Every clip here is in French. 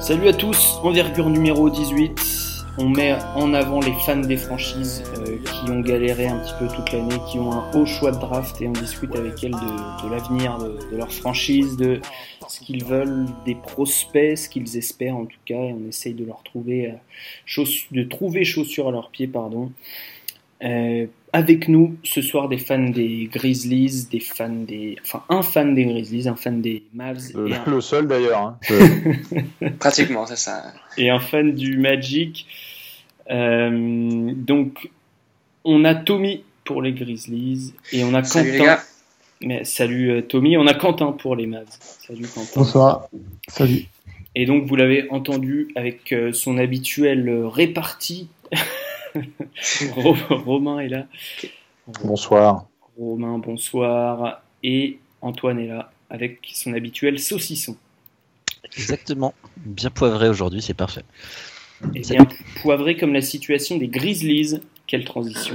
Salut à tous, envergure numéro 18. On met en avant les fans des franchises euh, qui ont galéré un petit peu toute l'année, qui ont un haut choix de draft et on discute avec elles de, l'avenir de, leur franchise, de ce qu'ils veulent, des prospects, ce qu'ils espèrent en tout cas, et on essaye de leur trouver, euh, de trouver chaussures à leurs pieds, pardon. Euh, avec nous ce soir des fans des Grizzlies, des fans des, enfin un fan des Grizzlies, un fan des Mavs. Le, le seul d'ailleurs. Hein. Pratiquement, c'est ça. Et un fan du Magic. Euh, donc on a Tommy pour les Grizzlies et on a salut Quentin. Mais salut euh, Tommy, on a Quentin pour les Mavs. Salut Quentin. Bonsoir. Salut. Et donc vous l'avez entendu avec euh, son habituel réparti. Romain est là. Bonsoir. Romain, bonsoir. Et Antoine est là avec son habituel saucisson. Exactement. Bien poivré aujourd'hui, c'est parfait. Et bien poivré comme la situation des Grizzlies. Quelle transition.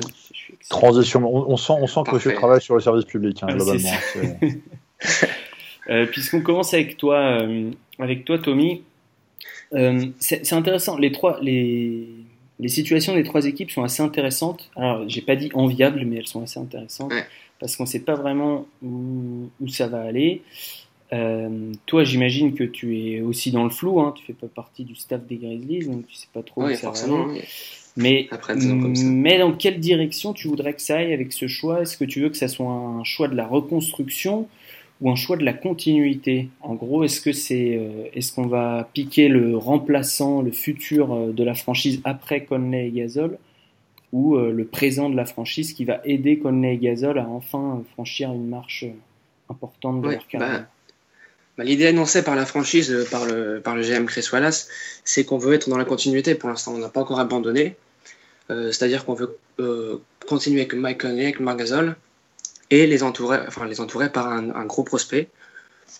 Transition. On, sent, on sent que je travaille sur le service public, hein, Ah, globalement. Euh, Puisqu'on commence avec toi, euh, avec toi Tommy, euh, c'est c'est intéressant. Les trois, les, les situations des trois équipes sont assez intéressantes. Alors, j'ai pas dit enviables, mais elles sont assez intéressantes Ouais. parce qu'on ne sait pas vraiment où, où ça va aller. Euh, toi, j'imagine que tu es aussi dans le flou. Hein, tu fais pas partie du staff des Grizzlies, donc tu sais pas trop Oui, où ça forcément. va aller. Mais, Après comme ça. mais dans quelle direction tu voudrais que ça aille avec ce choix? Est-ce que tu veux que ça soit un choix de la reconstruction ou un choix de la continuité En gros, est-ce que c'est, euh, est-ce qu'on va piquer le remplaçant, le futur euh, de la franchise après Conley et Gasol, ou euh, le présent de la franchise qui va aider Conley et Gasol à enfin franchir une marche importante de Ouais, leur carrière? Bah, L'idée annoncée par la franchise, par le, par le GM Chris Wallace, c'est qu'on veut être dans la continuité. Pour l'instant, on n'a pas encore abandonné. Euh, C'est-à-dire qu'on veut euh, continuer avec Mike Conley, avec Marc Gasol, et les entourer, enfin, les entourer par un, un gros prospect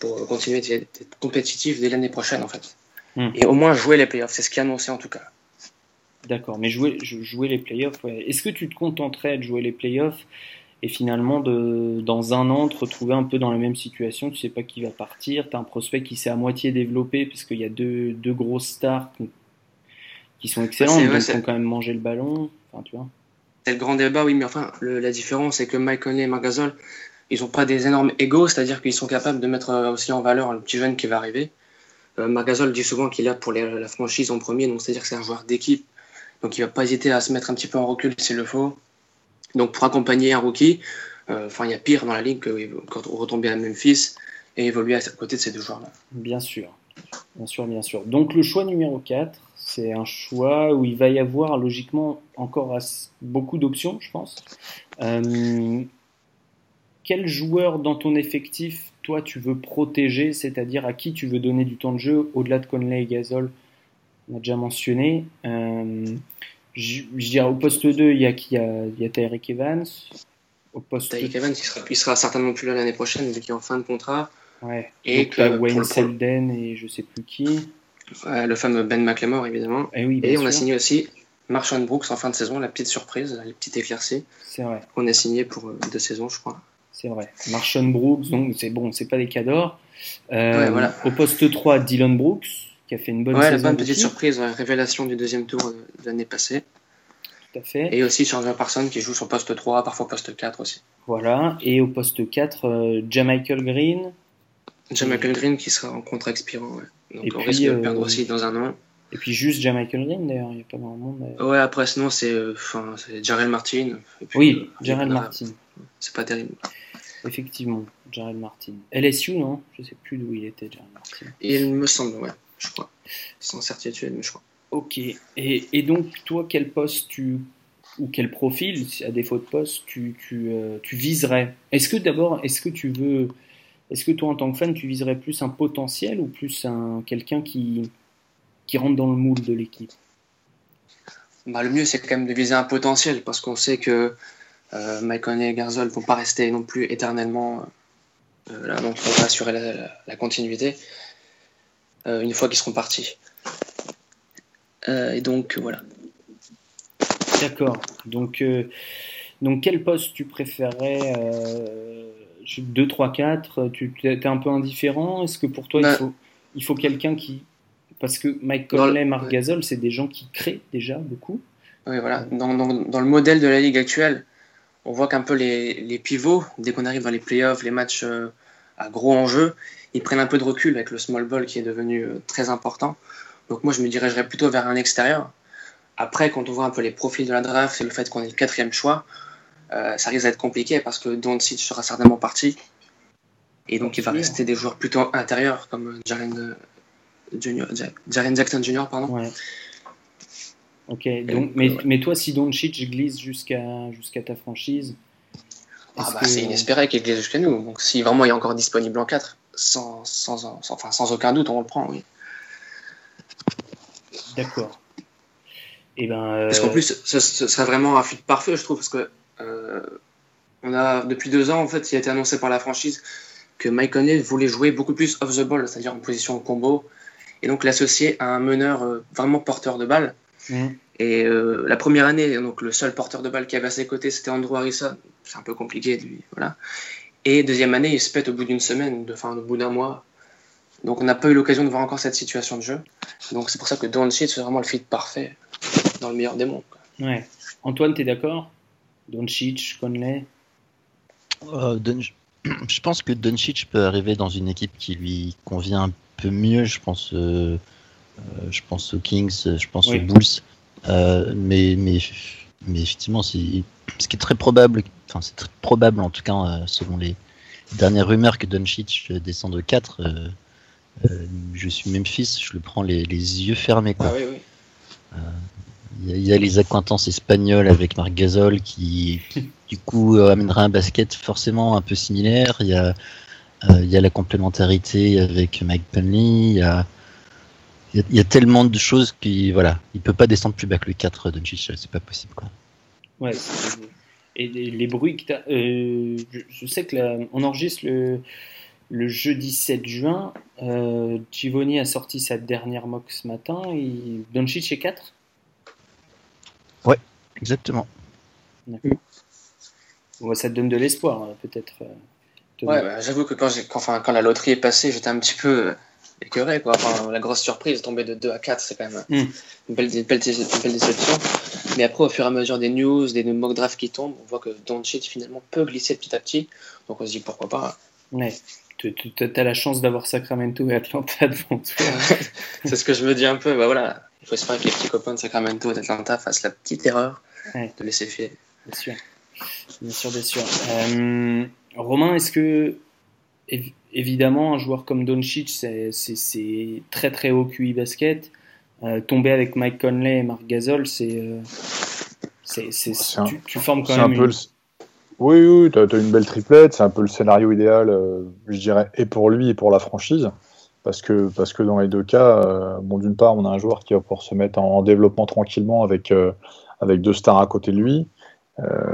pour continuer d'être compétitif dès l'année prochaine, en fait. Hmm. Et au moins jouer les playoffs, c'est ce qui est annoncé en tout cas. D'accord, mais jouer, jou- jouer les playoffs, ouais. est-ce que tu te contenterais de jouer les playoffs et finalement de, dans un an te retrouver un peu dans la même situation, tu sais pas qui va partir, tu as un prospect qui s'est à moitié développé puisqu'il y a deux, deux grosses stars qui, qui sont excellentes, c'est vrai, donc qui ont quand même mangé le ballon, enfin tu vois. C'est le grand débat, oui, mais enfin, la différence, c'est que Mike Conley et Marc Gasol, ils n'ont pas des énormes égos, c'est-à-dire qu'ils sont capables de mettre euh, aussi en valeur le petit jeune qui va arriver. Euh, Marc Gasol dit souvent qu'il est là pour la franchise en premier, donc c'est-à-dire que c'est un joueur d'équipe, donc il va pas hésiter à se mettre un petit peu en recul s'il le faut. Donc pour accompagner un rookie, euh, enfin il y a pire dans la ligue que quand on retombe à Memphis et évoluer à côté de ces deux joueurs-là. Bien sûr, bien sûr, bien sûr. Donc le choix numéro 4, c'est un choix où il va y avoir logiquement encore beaucoup d'options, je pense. Euh, quel joueur dans ton effectif, toi, tu veux protéger, c'est-à-dire à qui tu veux donner du temps de jeu au-delà de Conley et Gasol? On a déjà mentionné. Euh, je je dirais au poste 2, il y a qui? Il y a, il y a Tyreek Evans. Au poste Tyreek Evans, il sera, il sera certainement plus là l'année prochaine, vu qu'il est en fin de contrat. ouais. Et Donc, que Wayne Selden et je sais plus qui. Le fameux Ben McLemore, évidemment. Eh oui, Et on a signé aussi Marshawn Brooks en fin de saison, la petite surprise, la petite éclaircie. C'est vrai. On a signé pour euh, deux saisons, je crois. C'est vrai. Marshawn Brooks, donc c'est bon, c'est pas des cadors. Euh, Ouais, voilà. Au poste 3, Dylan Brooks, qui a fait une bonne ouais, la saison. bonne petite surprise, ouais, révélation du deuxième tour euh, de l'année passée. Tout à fait. Et aussi Chandler Parsons qui joue sur poste 3, parfois poste 4 aussi. Voilà. Et au poste 4, euh, Jamichael Green. Jamichael Green qui sera en contrat expirant. Ouais. Donc Et on puis, risque de le euh, perdre aussi dans un an. Et puis juste Jamichael Green, d'ailleurs. Il n'y a pas grand monde. d'ailleurs. Ouais, après sinon c'est euh, enfin, c'est Jarrell Martin. Et puis, Oui, euh, Jarrell Martin. C'est pas terrible. Effectivement, Jarrell Martin. LSU, non? Je sais plus d'où il était, Jarrell Martin. Il me semble, ouais, je crois. Sans certitude, mais je crois. Ok. Et, et donc, toi, quel poste tu. Ou quel profil, à défaut de poste, tu, tu, euh, tu viserais? Est-ce que d'abord, est-ce que tu veux. Est-ce que toi, en tant que fan, tu viserais plus un potentiel ou plus un quelqu'un qui, qui rentre dans le moule de l'équipe? Bah, le mieux, c'est quand même de viser un potentiel parce qu'on sait que euh, Mike Conley et Garzol ne vont pas rester non plus éternellement euh, là, donc on va assurer la, la- la continuité euh, une fois qu'ils seront partis. Euh, et donc voilà. D'accord. Donc, donc, quel poste tu préférerais euh, 2, 3, 4, tu es un peu indifférent? Est-ce que pour toi, il bah faut, il faut quelqu'un qui. Parce que Mike Conley, Marc Gasol, c'est des gens qui créent déjà beaucoup. Oui, voilà. Dans, dans, dans, le modèle de la ligue actuelle, on voit qu'un peu les, les, pivots, dès qu'on arrive dans les playoffs, les matchs euh, à gros enjeux, ils prennent un peu de recul avec le small ball qui est devenu euh, très important. Donc moi, je me dirigerais plutôt vers un extérieur. Après, quand on voit un peu les profils de la draft et le fait qu'on est le quatrième choix, euh, ça risque d'être compliqué parce que Doncic sera certainement parti. Et donc, il va rester des joueurs plutôt intérieurs comme Jaren, Junior, Jaren Jackson Jr. Pardon. Ouais. Ok, donc, mais, mais, toi, si Doncic glisse jusqu'à jusqu'à ta franchise. Ah bah, C'est inespéré qu'il glisse jusqu'à nous. Donc, si vraiment il est encore disponible en 4, sans, sans, sans, enfin, sans aucun doute, on le prend, oui. D'accord. Et eh ben, euh... Parce qu'en plus, ce, serait vraiment un fit parfait, je trouve, parce que euh, on a depuis deux ans, en fait, il a été annoncé par la franchise que Mike Conley voulait jouer beaucoup plus off the ball, c'est-à-dire en position combo, et donc l'associer à un meneur euh, vraiment porteur de balle. Mmh. Et euh, la première année, donc le seul porteur de balle qui avait à ses côtés, c'était Andrew Harrison. C'est un peu compliqué, lui, voilà. Et deuxième année, il se pète au bout d'une semaine, de, enfin, au bout d'un mois. Donc on n'a pas eu l'occasion de voir encore cette situation de jeu. Donc c'est pour ça que Doncic c'est vraiment le fit parfait dans le meilleur des mondes. Ouais. Antoine, tu es d'accord? Doncic, Conley euh, Je pense que Doncic peut arriver dans une équipe qui lui convient un peu mieux. Je pense, euh, euh, je pense aux Kings, je pense aux Bulls. mais, mais, mais effectivement, ce qui est très probable, enfin c'est très probable en tout cas selon les dernières rumeurs que Doncic descend de 4 euh, je suis Memphis, je le prends les, les yeux fermés. Quoi. Ah, oui, oui. Euh, il y, a les acquaintances espagnoles avec Marc Gasol qui, du coup, euh, amènera un basket forcément un peu similaire. Il y a, il y a la complémentarité avec Mike Penley. Il y a, il tellement de choses qui, voilà, il peut pas descendre plus bas que le 4 de c'est pas possible. Ouais. Et les, bruits que euh, je, je, sais que là, on enregistre le, jeudi 7 juin, euh, a sorti sa dernière mock ce matin. Doncic est 4 Exactement. ça te donne de l'espoir, hein, peut-être. Euh, ouais, bah, j'avoue que quand, quand, quand, la loterie est passée, j'étais un petit peu euh, écœuré. Quoi. la grosse surprise, tomber de 2 à 4, c'est quand même hmm. une, belle, déception. Mais après, au fur et à mesure des news, des mock drafts qui tombent, on voit que Doncic finalement peut glisser petit à petit. Donc on se dit pourquoi pas. Ouais tu as la chance d'avoir Sacramento et Atlanta devant toi. c'est ce que je me dis un peu. Bah voilà, il faut espérer que les petits copains de Sacramento et d'Atlanta fassent la petite erreur de laisser filer. Bien sûr, bien sûr, bien sûr. Euh, Romain, est-ce que évidemment un joueur comme Doncic, c'est très très haut QI basket. Euh, tomber avec Mike Conley et Marc Gasol, c'est euh, tu, tu, formes quand même. Une... Oui, oui, tu as, une belle triplette, c'est un peu le scénario idéal, euh, je dirais, et pour lui et pour la franchise. Parce que, parce que dans les deux cas, euh, bon, d'une part, on a un joueur qui va pouvoir se mettre en, développement tranquillement avec, euh, avec deux stars à côté de lui.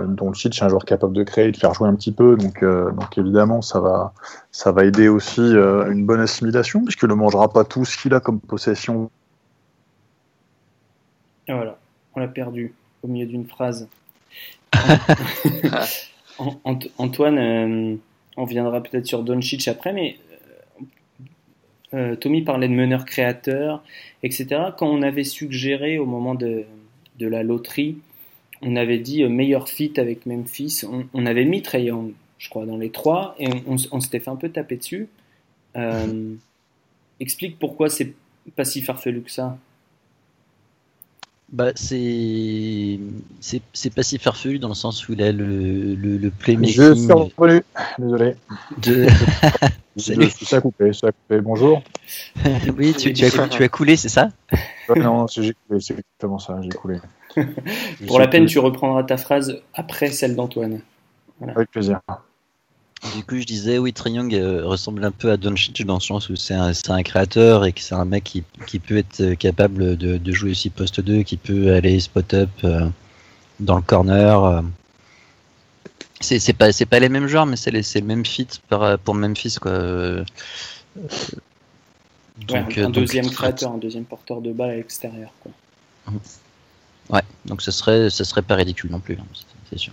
donc Chich est un joueur capable de créer, de faire jouer un petit peu. Donc, donc évidemment, ça va, ça va aider aussi une bonne assimilation, puisqu'il ne mangera pas tout ce qu'il a comme possession. Et voilà, on l'a perdu au milieu d'une phrase. Antoine, euh, on viendra peut-être sur Doncic après, mais euh, euh, Tommy parlait de meneur créateur, etc. Quand on avait suggéré au moment de, la loterie, on avait dit meilleur fit avec Memphis, on, avait mis Trey je crois, dans les trois, et on, s'était fait un peu taper dessus. explique pourquoi c'est pas si farfelu que ça. Bah, c'est c'est pas si farfelu dans le sens où il a le, le, le playmaking. Je suis désolé. De... Salut. Ça a coupé, ça a coupé. Bonjour. oui, tu, tu, as, tu as coulé, c'est ça? Non, c'est exactement ça, j'ai coulé. Pour la peine, tu reprendras ta phrase après celle d'Antoine. Avec plaisir. Du coup, je disais, oui, Young euh, ressemble un peu à Doncic dans le sens où c'est un, un, créateur et que c'est un mec qui, qui, peut être capable de, de, jouer aussi poste 2, qui peut aller spot-up euh, dans le corner. Euh. C'est pas, pas les mêmes joueurs, mais c'est le même fit pour Memphis. Quoi. Donc, un, deuxième créateur, un deuxième porteur de balle à l'extérieur. Ouais, donc ce serait, ce serait pas ridicule non plus, hein, c'est sûr.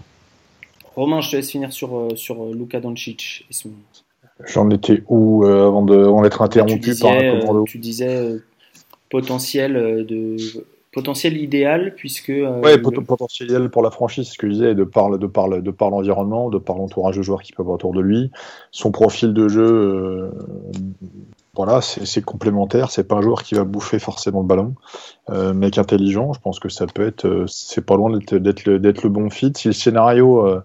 Romain, je te laisse finir sur, sur Luka Doncic et son. J'en étais où avant d'être interrompu par un commando Tu disais potentiel de potentiel idéal puisque euh, potentiel pour la franchise ce que je disais de par de par de par l'environnement de par l'entourage de joueurs qui peuvent autour de lui. Son profil de jeu euh, voilà c'est complémentaire c'est pas un joueur qui va bouffer forcément le ballon. Euh, mec intelligent je pense que ça peut être c'est pas loin d'être le, le bon fit. Si le scénario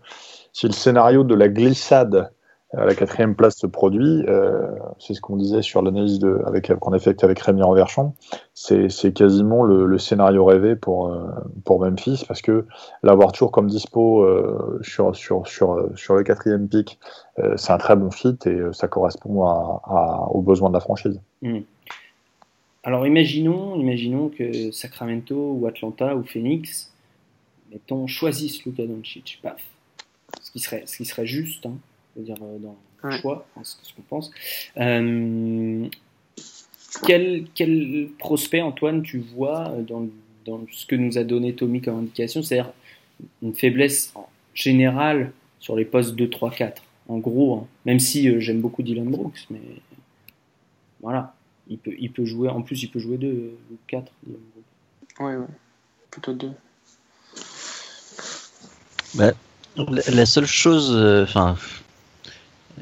si le scénario de la glissade la quatrième place se produit, euh, c'est ce qu'on disait sur l'analyse qu'on a avec Rémi Renverchon, c'est quasiment le, scénario rêvé pour, euh, pour Memphis, parce que l'avoir toujours comme dispo euh, sur, le quatrième pic, c'est un très bon fit et ça correspond aux besoins de la franchise. Hmm. Alors imaginons, imaginons que Sacramento ou Atlanta ou Phoenix, mettons, choisissent Luka Doncic, paf. Ce ce qui serait juste, hein dire euh, dans le choix, ce qu'on pense. Euh, quel, quel, prospect, Antoine, tu vois dans, dans, ce que nous a donné Tommy comme indication? C'est-à-dire une faiblesse générale sur les postes 2, 3, 4. En gros, hein. même si euh, j'aime beaucoup Dylan Brooks, mais voilà, il peut, il peut jouer, en plus il peut jouer 2 ou 4. Ouais, ouais, plutôt 2. Bah, la seule chose, enfin,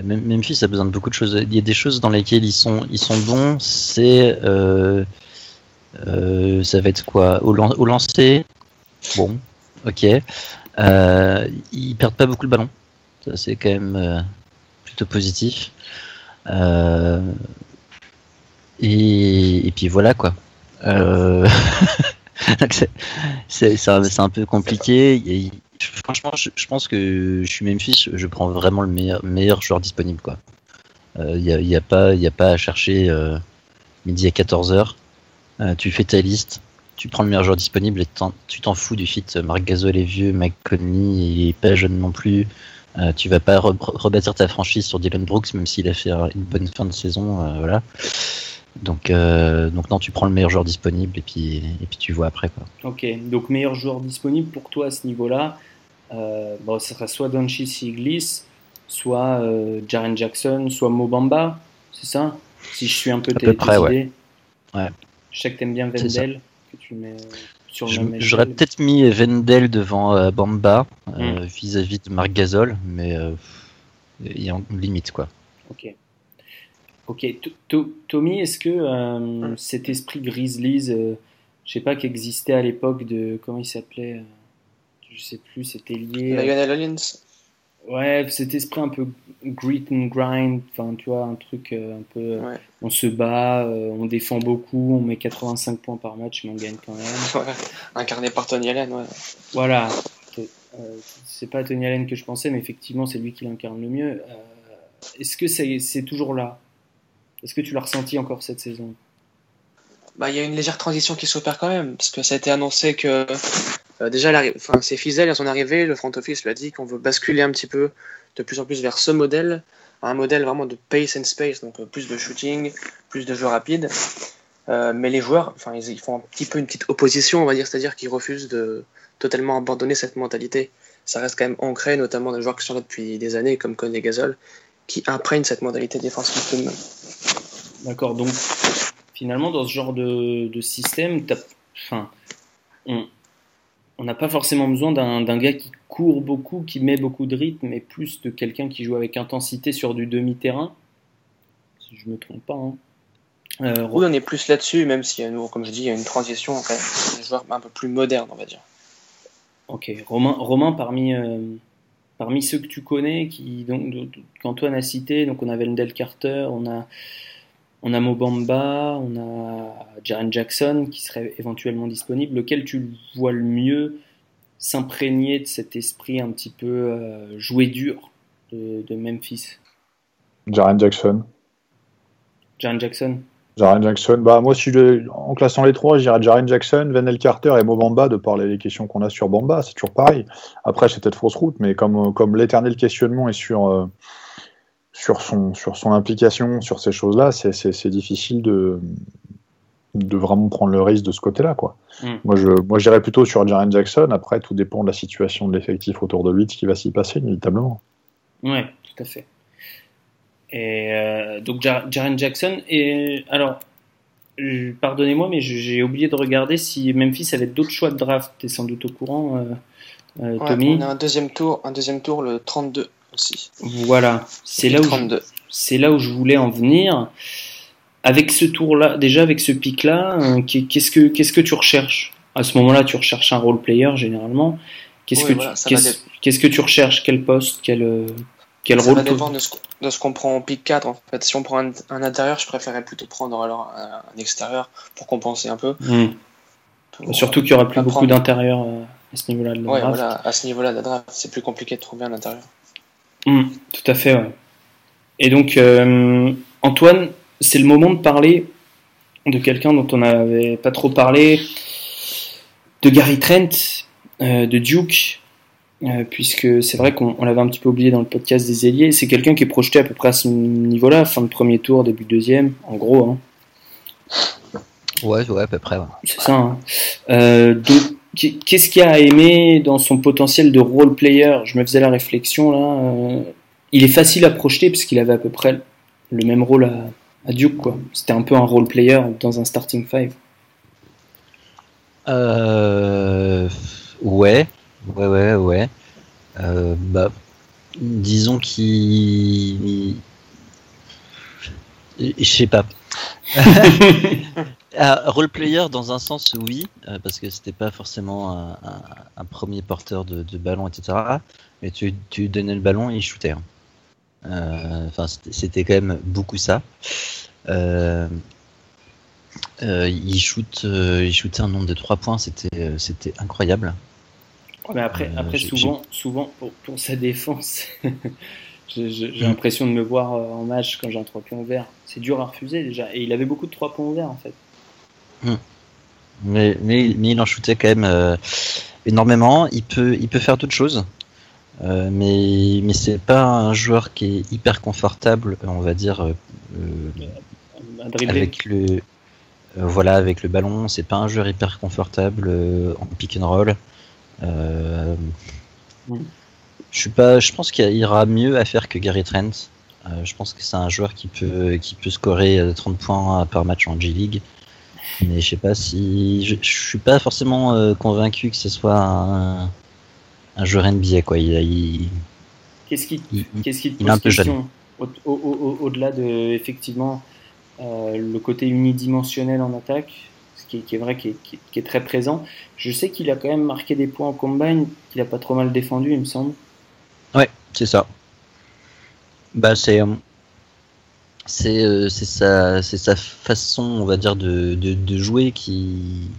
Memphis a besoin de beaucoup de choses. Il y a des choses dans lesquelles ils sont, ils sont bons. C'est, euh, euh, ça va être quoi? Au, lancer? Bon, ok. Euh, ils perdent pas beaucoup de ballons. Ça c'est quand même euh, plutôt positif. Euh, et, et, puis voilà quoi. c'est un, un, peu compliqué franchement, je, pense que je suis Memphis, je prends vraiment le meilleur, meilleur joueur disponible. Il n'y euh, a, y a pas à chercher euh, midi à 14h. Euh, tu fais ta liste, tu prends le meilleur joueur disponible et tu t'en fous du fit. Marc Gasol est vieux, Mike Conley il pas jeune non plus. tu vas pas rebâtir ta franchise sur Dylan Brooks, même s'il a fait une bonne fin de saison. voilà. Donc, donc non, tu prends le meilleur joueur disponible et puis, et puis tu vois après. Quoi. Ok, donc meilleur joueur disponible pour toi à ce niveau-là. Euh, bon, ce sera soit Donchi s'il glisse, soit euh, Jaren Jackson, soit Mobamba, c'est ça? Si je suis un peu tes, près, ouais. ouais. Je sais que t'aimes bien Vendel, que tu mets euh, sur J'aurais peut-être mis Vendel devant Bamba hmm. vis-à-vis de Marc Gasol, mais il y a une limite quoi. Ok. Ok, Tommy, est-ce que hmm. cet esprit Grizzlies, je sais pas, qui existait à l'époque de. Comment il s'appelait je sais plus, c'était lié. Lionel Hollins Ouais, cet esprit un peu grit and grind, enfin tu vois, un truc euh, un peu. Euh, on se bat, euh, on défend beaucoup, on met 85 points par match, mais on gagne quand même. incarné par Tony Allen, ouais. Voilà. c'est pas Tony Allen que je pensais, mais effectivement, c'est lui qui l'incarne le mieux. Est-ce que c'est toujours là? Est-ce que tu l'as ressenti encore cette saison? Bah, il y a une légère transition qui s'opère quand même, parce que ça a été annoncé que euh, déjà, c'est Fizel à son arrivée, le front office lui a dit qu'on veut basculer un petit peu de plus en plus vers ce modèle, un modèle vraiment de pace and space, donc euh, plus de shooting, plus de jeux rapides. Euh, mais les joueurs, enfin, ils, font un petit peu une petite opposition, on va dire, c'est-à-dire qu'ils refusent de totalement abandonner cette mentalité. Ça reste quand même ancré, notamment des joueurs qui sont là depuis des années, comme Cone et Gasol, qui imprègnent cette modalité défensive tout de même. D'accord, donc finalement, dans ce genre de, de système, enfin, on, n'a pas forcément besoin d'un gars qui court beaucoup, qui met beaucoup de rythme, mais plus de quelqu'un qui joue avec intensité sur du demi-terrain. Si je me trompe pas. Hein. Euh, oui, on est plus là-dessus, même a, comme je dis, il y a une transition, en fait, des joueurs un peu plus modernes, on va dire. Ok, Romain, Romain parmi, euh, parmi ceux que tu connais, qui donc qu'Antoine a cité, donc on a Wendell Carter, on a on a Mobamba, on a Jaren Jackson qui serait éventuellement disponible. Lequel tu vois le mieux s'imprégner de cet esprit un petit peu euh, joué dur de, Memphis? Jaren Jackson. Jaren Jackson Jaren Jackson, bah moi si je, en classant les trois, je dirais Jaren Jackson, Venel Carter et Mobamba de parler des questions qu'on a sur Bamba, c'est toujours pareil. Après c'est peut-être fausse route, mais comme, comme l'éternel questionnement est sur, euh, sur son, sur son implication sur ces choses-là, c'est difficile de, de vraiment prendre le risque de ce côté-là. Quoi. Mm. Moi, je, moi, j'irais plutôt sur Jaren Jackson. Après, tout dépend de la situation de l'effectif autour de lui, de ce qui va s'y passer, inévitablement. Ouais, tout à fait. Et euh, donc, Jar- Jaren Jackson. Et alors, pardonnez-moi, mais j'ai oublié de regarder si Memphis avait d'autres choix de draft. T'es sans doute au courant, euh, euh, Ouais, Tommy. on a un deuxième tour, un deuxième tour le 32 aussi. Voilà, c'est là où je- 32. c'est là où je voulais en venir. Avec ce tour-là, déjà avec ce pic-là, qu'est- qu'est-ce que qu'est-ce que tu recherches? À ce moment-là, tu recherches un role player généralement. Qu'est-ce Oui, que voilà, tu qu'est-ce que tu recherches? Quel poste? Quel euh, quel Ça rôle va dépendre de ce, qu'on- de ce qu'on prend en pick 4 en fait. Si on prend un, un intérieur, je préférerais plutôt prendre alors un, un extérieur pour compenser un peu. Hmm. Pour- Surtout qu'il y aura plus beaucoup prendre- d'intérieurs euh, à ce niveau-là de la Ouais, draft. voilà, à ce niveau-là de la draft, c'est plus compliqué de trouver un intérieur. Hmm, tout à fait, ouais. Et donc, euh, Antoine, c'est le moment de parler de quelqu'un dont on n'avait pas trop parlé, de Gary Trent, euh, de Duke, euh, puisque c'est vrai qu'on on l'avait un petit peu oublié dans le podcast des ailiers. C'est quelqu'un qui est projeté à peu près à ce niveau-là, fin de premier tour, début de deuxième, en gros. Hein. Ouais, ouais, à peu près. ouais. C'est ça. hein. Euh, donc, qu'est-ce qu'il y a à aimer dans son potentiel de role player? Je me faisais la réflexion là. euh, il est facile à projeter parce qu'il avait à peu près le même rôle à, à Duke quoi. C'était un peu un role player dans un starting five. Euh, ouais, ouais, ouais, ouais. Euh, bah, disons qu'il. Je sais pas. Ah, role player dans un sens oui, euh, parce que c'était pas forcément un, un- un premier porteur de, de ballon, etc. Mais tu, tu donnais le ballon et il shootait. hein. Euh, Enfin, c'était- quand même beaucoup ça. Euh, il shoot, il shootait un nombre de 3 points, c'était, c'était incroyable. Mais après, Euh, après souvent, souvent pour, pour sa défense, j'ai j'ai- j'ai Mm. l'impression de me voir euh, en match quand j'ai un 3 points ouverts. C'est dur à refuser déjà. Et il avait beaucoup de 3 points ouverts en fait. Mais, mais, mais il en shootait quand même euh, énormément. Il peut, il peut faire d'autres choses. Euh, mais mais c'est pas un joueur qui est hyper confortable, on va dire, avec le voilà avec le ballon. C'est pas un joueur hyper confortable en pick and roll. Euh, Mm. Je suis pas, je pense qu'il ira mieux à faire que Gary Trent. Euh, je pense que c'est un joueur qui peut qui peut scorer euh, 30 points par match en G League. Mais je sais pas si je, je suis pas forcément euh, convaincu que ce soit un, un joueur NBA quoi. Il, il- Qu'est-ce qui, il- qu'est-ce qui te pose question au- au- au- Au-delà de effectivement euh, le côté unidimensionnel en attaque, qui est, vrai, qui est, très présent. Je sais qu'il a quand même marqué des points en combine, qu'il a pas trop mal défendu, il me semble. Ouais, c'est ça. Bah c'est euh, c'est euh, sa sa façon on va dire de, de, jouer qui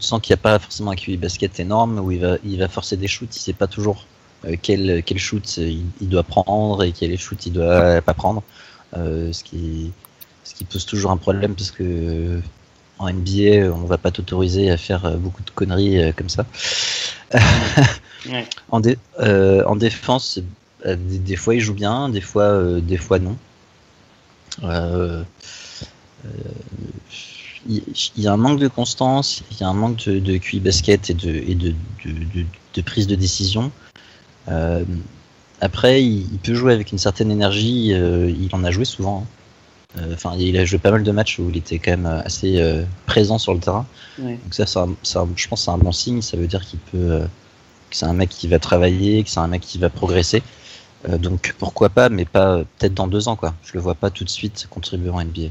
sens qu'il n'y a pas forcément un QI basket énorme où il va il va forcer des shoots, il sait pas toujours euh, quel quel shoot il, il doit prendre et quel shoot il doit pas prendre. Euh, ce qui ce qui pose toujours un problème parce que en NBA on va pas t'autoriser à faire euh, beaucoup de conneries euh, comme ça. Ouais. En, dé- euh, en défense, euh, des, des fois il joue bien, des fois, euh, des fois non. Euh, euh, Il y, a un manque de constance, il y a un manque de, de QI basket et de, et de, de, de- de prise de décision. Euh, après, il, il peut jouer avec une certaine énergie, euh, il en a joué souvent. hein. Euh, Enfin, il a joué pas mal de matchs où il était quand même assez euh, présent sur le terrain. Ouais. Donc ça, c'est un- je pense que c'est un bon signe. Ça veut dire qu'il peut, euh, que c'est un mec qui va travailler, que c'est un mec qui va progresser. Euh, donc pourquoi pas, mais pas euh, peut-être dans deux ans quoi. Je le vois pas tout de suite contribuer en NBA.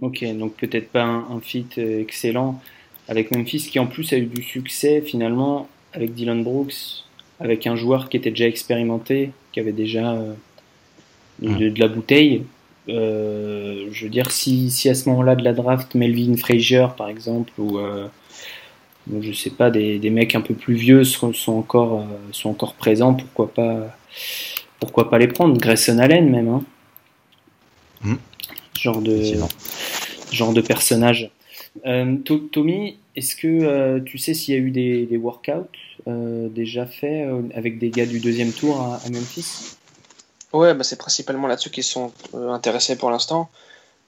Ok, donc peut-être pas un, un fit euh, excellent avec Memphis qui en plus a eu du succès finalement avec Dylan Brooks, avec un joueur qui était déjà expérimenté, qui avait déjà euh, de, de la bouteille. Euh, je veux dire, si, si à ce moment-là de la draft, Melvin Frazier par exemple, ou euh, je sais pas, des, des mecs un peu plus vieux sont, sont encore, euh, sont encore présents, pourquoi pas, pourquoi pas les prendre? Grayson Allen même, hein. Mm. Genre de, genre de personnage. To- Tommy, est-ce que tu sais s'il y a eu des, des workouts déjà faits avec des gars du deuxième tour à, à Memphis? Ouais, bah c'est principalement là-dessus qu'ils sont euh, intéressés pour l'instant.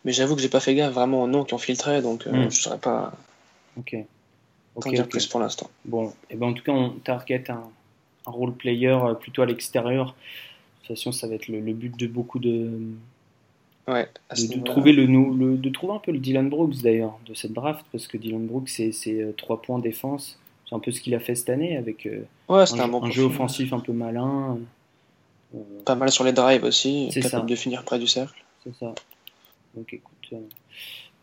Mais j'avoue que j'ai pas fait gaffe vraiment aux noms qui ont filtré, donc euh, Hmm. je saurais pas Ok. t'en Ok, dire ok. plus pour l'instant. Bon, et ben en tout cas, on target un, un role player euh, plutôt à l'extérieur. De toute façon, ça va être le, le but de beaucoup de, Ouais, de, de trouver le, le- de trouver un peu le Dylan Brooks d'ailleurs de cette draft parce que Dylan Brooks c'est c'est, euh, trois points défense. C'est un peu ce qu'il a fait cette année avec Ouais, un, un, jeu- bon un jeu offensif un peu malin. Pas mal sur les drives aussi, C'est capable ça. de finir près du cercle. C'est ça. Donc écoute, euh,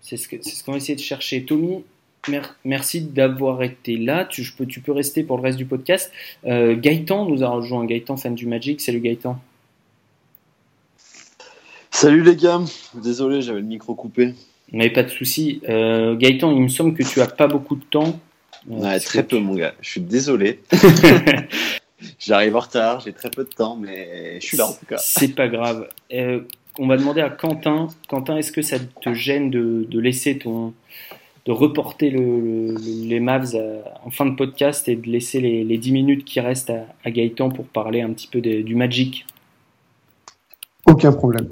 c'est ce qu'on va essayer de chercher. Tommy, mer- merci d'avoir été là. Tu, je peux, tu peux rester pour le reste du podcast. Euh, Gaëtan nous a rejoint. Gaëtan, fan du Magic. Salut Gaëtan. Salut les gars, désolé j'avais le micro coupé. Mais pas de souci. Euh, Gaëtan, il me semble que tu as pas beaucoup de temps. Ouais, très peu mon gars, je suis désolé. J'arrive en retard, j'ai très peu de temps, mais je suis là en tout cas. C'est pas grave. Euh, on va demander à Quentin. Quentin, est-ce que ça te gêne de, de laisser ton. de reporter le- le- le- les Mavs à- en fin de podcast et de laisser les, les 10 minutes qui restent à, à Gaëtan pour parler un petit peu du Magic? Aucun problème.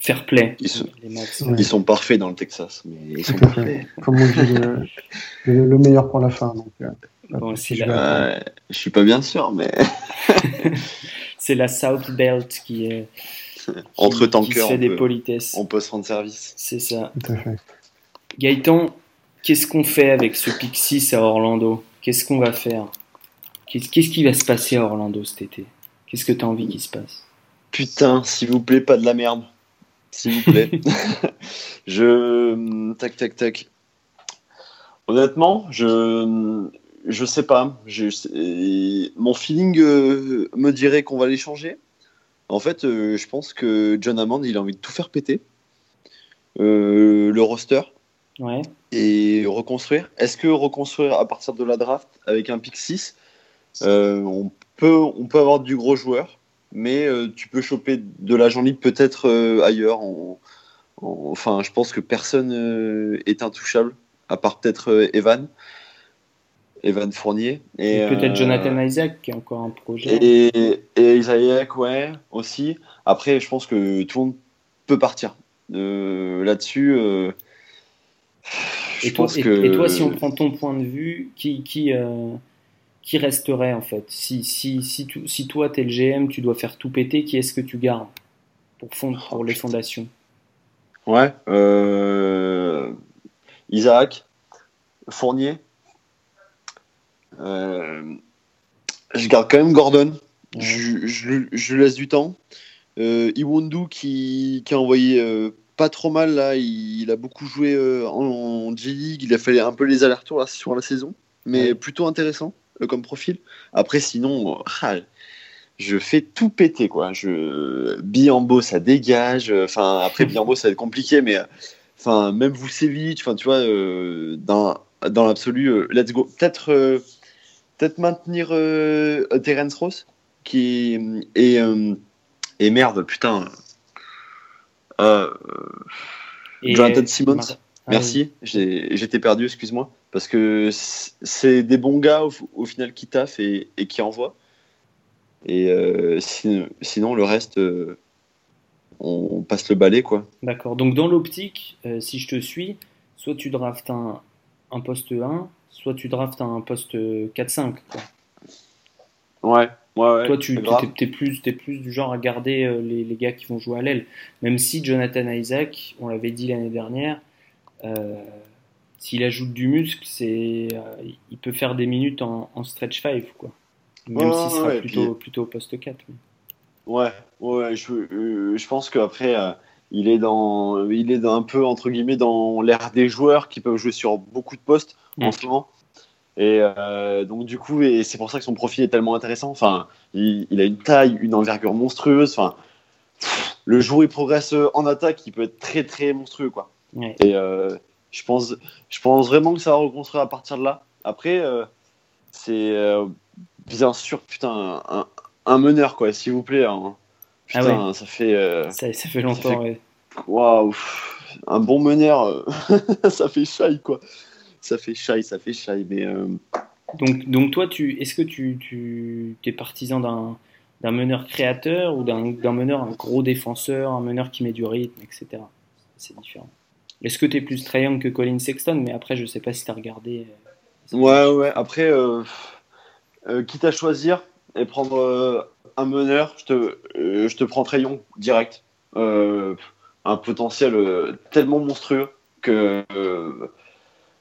Fair play. Ils sont- Les Mavs. Ouais. Ils sont parfaits dans le Texas, mais ils sont parfaits. fait. Comme on dit, le, le- le meilleur pour la fin. Donc, euh, Bon, je la- je suis pas bien sûr, mais C'est la South Belt qui est. qui- entre qui se tankers, fait on des peut, politesses. on peut se rendre service. C'est ça. Tout à fait. Gaëtan, qu'est-ce qu'on fait avec ce pick 6 à Orlando? Qu'est-ce qu'on va faire? Qu'est-ce qu'est-ce qui va se passer à Orlando cet été? Qu'est-ce que tu as envie qu'il se passe? Putain, s'il vous plaît, pas de la merde. S'il vous plaît. je. Tac, tac, tac. Honnêtement, je. Je sais pas. Je... Mon feeling euh, me dirait qu'on va les changer. En fait, euh, je pense que John Hammond, il a envie de tout faire péter. Euh, le roster Ouais. et reconstruire. Est-ce que reconstruire à partir de la draft avec un pick 6, euh, on, peut, on peut avoir du gros joueur, mais tu peux choper de l'agent libre peut-être ailleurs. en- en- enfin, je pense que personne est intouchable, à part peut-être Evan, Evan Fournier. Et, Et Peut-être euh, Jonathan Isaac qui a encore un projet. et, et Isaac, ouais, aussi. Après, je pense que tout le monde peut partir. Euh, Là-dessus, euh, je Et toi, pense et- que. et toi, si on prend ton point de vue, qui, qui, euh, qui resterait en fait? Si, si, si, tu- si toi, tu es le GM, tu dois faire tout péter, qui est-ce que tu gardes pour, fond, pour les fondations? Ouais. euh, Isaac, Fournier. Euh, je garde quand même Gordon. Je, je laisse du temps. Euh, Iwondu qui, qui a envoyé euh, pas trop mal là. Il, il a beaucoup joué euh, en, G-League. Il a fait un peu les allers-retours là, sur la saison. Mais Ouais. plutôt intéressant comme profil. Après, sinon, ah, je fais tout péter quoi. Je Biambo ça dégage. Enfin après Biambo ça va être compliqué, mais enfin même Vucevic. Enfin tu vois dans dans l'absolu, let's go. Peut-être peut-être maintenir euh, Terence Ross qui et euh, et merde putain. Euh, Et- Jonathan Simmons. Ah Merci, j'étais perdu, excuse-moi. Parce que c'est des bons gars au, au final qui taffent et, et qui envoient. Et euh, si- sinon, le reste, euh, on passe le balai, quoi. D'accord. Donc dans l'optique, euh, si je te suis, soit tu draftes un, un poste 1, soit tu draftes un poste 4-5. quoi. Ouais, ouais, ouais. Toi, tu es, plus, t'es plus du genre à garder euh, les, les gars qui vont jouer à l'aile. Même si Jonathan Isaac, on l'avait dit l'année dernière, euh, s'il ajoute du muscle, c'est, euh, il peut faire des minutes en, en stretch 5, quoi. Même Ouais, s'il sera ouais, plutôt, puis- plutôt au poste 4. mais- Ouais, ouais, je, euh, je pense qu'après, euh, il est dans, il est dans un peu entre guillemets dans l'ère des joueurs qui peuvent jouer sur beaucoup de postes en ce moment. Et euh, donc du coup, et c'est pour ça que son profil est tellement intéressant. Enfin, il, il a une taille, une envergure monstrueuse. Enfin, le jour où il progresse en attaque, il peut être très très monstrueux, quoi. Ouais. Et euh, je pense, je pense vraiment que ça va reconstruire à partir de là. Après, euh, c'est bien sûr, putain, un, un meneur, quoi, s'il vous plaît. hein. Ah Putain, ça fait. euh, Ça, ça fait longtemps, fait- ouais. Waouh, un bon meneur, euh, ça fait shy, quoi. Ça fait shy, ça fait shy, mais. euh, Donc, donc toi, tu, est-ce que tu, tu es partisan d'un, d'un meneur créateur ou d'un, d'un meneur un gros défenseur, un meneur qui met du rythme, etc. c'est différent. Est-ce que tu es plus Trae que Colin Sexton? Mais après, je sais pas si tu as regardé. Euh, ouais, ouais. Après, quitte à choisir et prendre un meneur, je te, je te prends Trae direct. un potentiel tellement monstrueux que.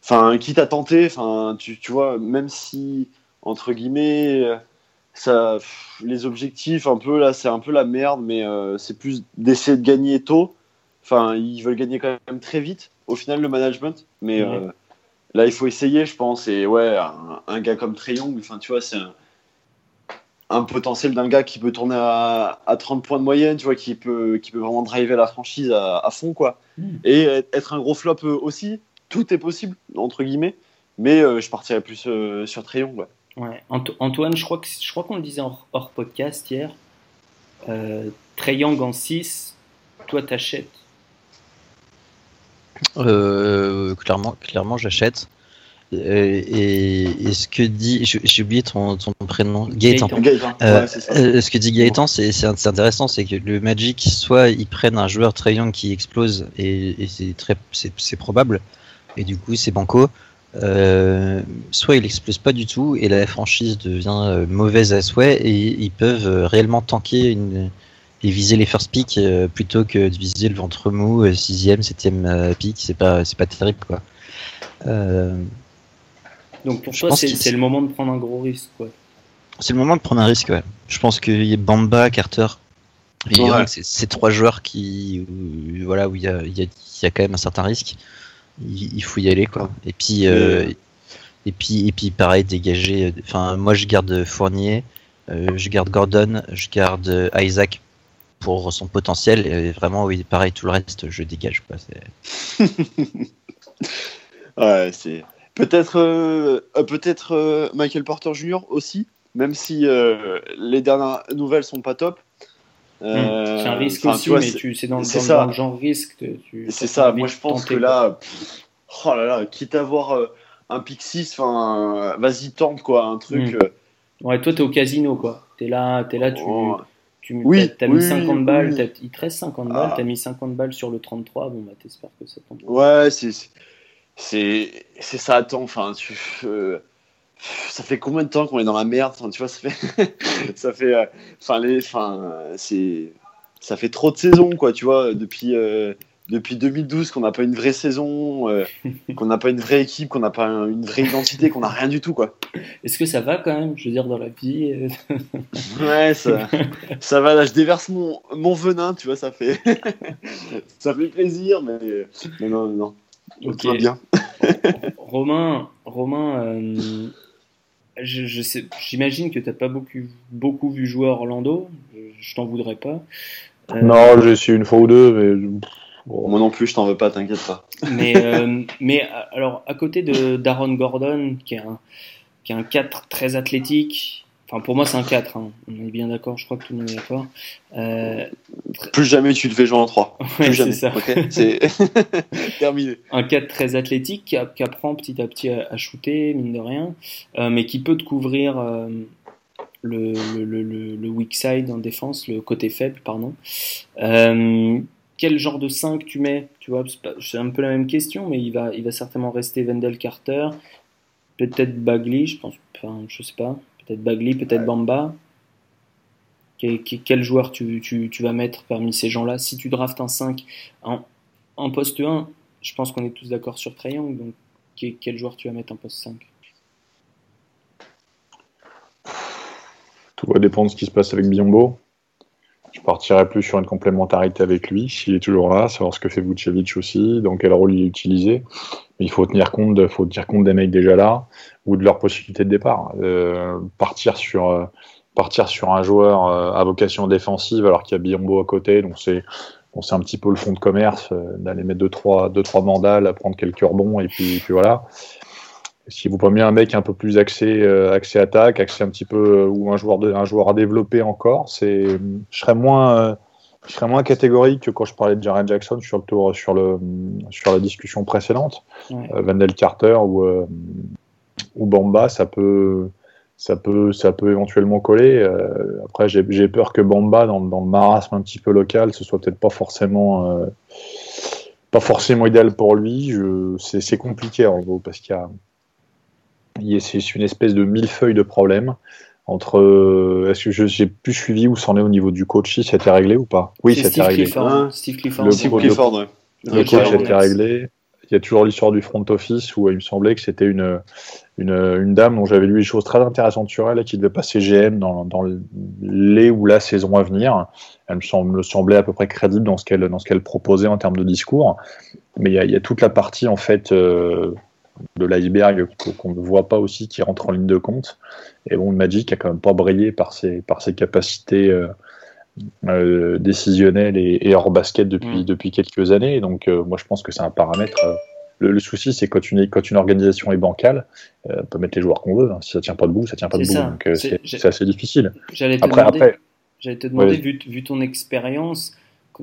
Enfin, quitte à tenter, enfin, tu, tu vois, même si, entre guillemets ça, les objectifs, un peu là, c'est un peu la merde, mais c'est plus d'essayer de gagner tôt Enfin, ils veulent gagner quand même très vite, au final, le management. Mais euh, là, il faut essayer, je pense. Et ouais, un, gars comme Trey enfin, tu vois, c'est un, potentiel d'un gars qui peut tourner à, 30 points de moyenne, tu vois, qui peut, qui peut vraiment driver la franchise à, fond, quoi. Hmm. Et être un gros flop euh, aussi, tout est possible, entre guillemets. Mais euh, je partirais plus sur Trey ouais. ouais. Antoine, je crois, que, je crois qu'on le disait hors, podcast hier. Euh, en 6, toi t'achètes euh, clairement, clairement, j'achète. Euh, et, ce que dit, j'ai oublié ton, prénom, Gaëtan. Euh, ce que dit Gaëtan, c'est intéressant, c'est que le Magic, soit ils prennent un joueur très young qui explose, et, c'est très, c'est probable, et du coup c'est banco. soit il explose pas du tout et la franchise devient mauvaise à souhait et ils peuvent réellement tanker une, et viser les first picks euh, plutôt que de viser le ventre mou, 6ème, euh, 7ème euh, pick, c'est pas, c'est pas terrible quoi. Donc pour toi, c'est, le moment de prendre un gros risque. C'est le moment de prendre un risque, ouais. Je pense qu'il y a Bamba, Carter, c'est, c'est trois joueurs qui, où, voilà, où il y a, y, y a, quand même un certain risque. Il, faut y aller quoi. Et puis, et puis, et puis pareil, dégager. Enfin, moi je garde Fournier, je garde Gordon, je garde Isaac pour son potentiel. Et vraiment, oui, pareil, tout le reste, je dégage. Quoi. ouais, c'est peut-être euh, peut-être euh, Michael Porter Jr. aussi, même si euh, les dernières nouvelles sont pas top. Hmm. c'est un risque aussi, mais tu, c'est dans, le genre risque. C'est ça, moi je pense que là, oh là là, quitte à avoir un Pixis, enfin, vas-y, tente quoi, un truc. Hmm. Ouais, toi t'es au casino quoi. T'es là, es là, tu, oh. Tu oui, as, mis 50 balles, il te reste 50 balles, tu as mis 50 balles sur le 33, bon bah t'espères que ça tombe. Ouais, c'est c'est ça attend, enfin tu euh, ça fait combien de temps qu'on est dans la merde, enfin, tu vois, ça fait ça fait euh, enfin les enfin c'est ça fait trop de saisons quoi, tu vois, depuis euh, depuis 2012 qu'on n'a pas une vraie saison, qu'on n'a pas une vraie équipe, qu'on n'a pas une vraie identité, qu'on n'a rien du tout quoi. Est-ce que ça va quand même, je veux dire dans la vie Ouais, ça, ça va. Là, je déverse mon, mon venin, tu vois, ça fait ça fait plaisir, mais, mais non, non. Ok. bien. Romain, Romain, euh, je, sais, j'imagine que tu n'as pas beaucoup, beaucoup vu jouer Orlando. Je, t'en voudrais pas. Non, j'ai su une fois ou deux, mais moi non plus, je t'en veux pas, t'inquiète pas. Mais, euh, mais euh, alors, à côté de Darren Gordon, qui est un, qui est un 4 très athlétique, enfin pour moi c'est un 4, hein. on est bien d'accord, je crois que tout le monde est d'accord. Euh, Plus jamais tu te fais jouer en 3. Plus jamais. c'est ça. c'est terminé. Un 4 très athlétique qui, apprend petit à petit à, shooter, mine de rien, mais qui peut te couvrir. Le, le, le, le, weak side en défense, le côté faible, pardon. Euh, quel genre de 5 tu mets Tu vois, c'est un peu la même question, mais il va, il va certainement rester Wendell Carter, peut-être Bagley, je pense, enfin, je sais pas, peut-être Bagley, peut-être Bamba. Quel, joueur tu, tu, tu, vas mettre parmi ces gens-là Si tu draftes un 5 en, en poste 1, je pense qu'on est tous d'accord sur Triangle, donc quel joueur tu vas mettre en poste 5 Tout va dépendre de ce qui se passe avec Biombo. Je partirais plus sur une complémentarité avec lui, s'il est toujours là, savoir ce que fait Vucevic aussi, dans quel rôle il est utilisé. Il faut tenir compte, de, faut tenir compte des mecs déjà là ou de leur possibilité de départ. Euh, partir sur euh, partir sur un joueur euh, à vocation défensive alors qu'il y a Biombo à côté, donc c'est bon, un petit peu le fond de commerce d'aller mettre deux trois deux trois mandales, prendre quelques rebonds et puis, et puis voilà si vous prenez un mec un peu plus axé, axé attaque, axé un petit peu, ou un joueur, de, un joueur à développer encore, c'est, je serais moins, je serais moins catégorique que quand je parlais de Jaren Jackson sur le tour, sur le, sur la discussion précédente. Vandel Carter ou, ou Bamba, ça peut, ça peut, ça peut éventuellement coller. après, j'ai peur que Bamba, dans, dans, le marasme un petit peu local, ce soit peut-être pas forcément pas forcément idéal pour lui. C'est compliqué en gros parce qu'il y a, c'est une espèce de millefeuille de problèmes entre euh, est-ce que j'ai plus suivi où c'en est au niveau du coach si c'était réglé ou pas? Oui c'était réglé. Clifford, Steve Clifford, le, le, coach était réglé. Il y a toujours l'histoire du front office où il me semblait que c'était une, une, dame dont j'avais lu des choses très intéressantes sur elle et qui devait passer GM dans, dans les ou la saison à venir. Elle me, semble, semblait à peu près crédible dans ce qu'elle dans ce qu'elle proposait en termes de discours. Mais il y a, il y a toute la partie en fait euh, de l'iceberg qu'on ne voit pas aussi qui rentre en ligne de compte. Et bon, Magic a quand même pas brillé par ses, par ses capacités euh, euh, décisionnelles et, hors basket depuis, mm. depuis quelques années. donc, euh, moi, je pense que c'est un paramètre. Le, souci, c'est quand une, quand une organisation est bancale, on peut mettre les joueurs qu'on veut. Hein. Si ça tient pas debout, ça tient pas debout. Donc, c'est assez difficile. J'allais demander, te demander vu, vu ton expérience,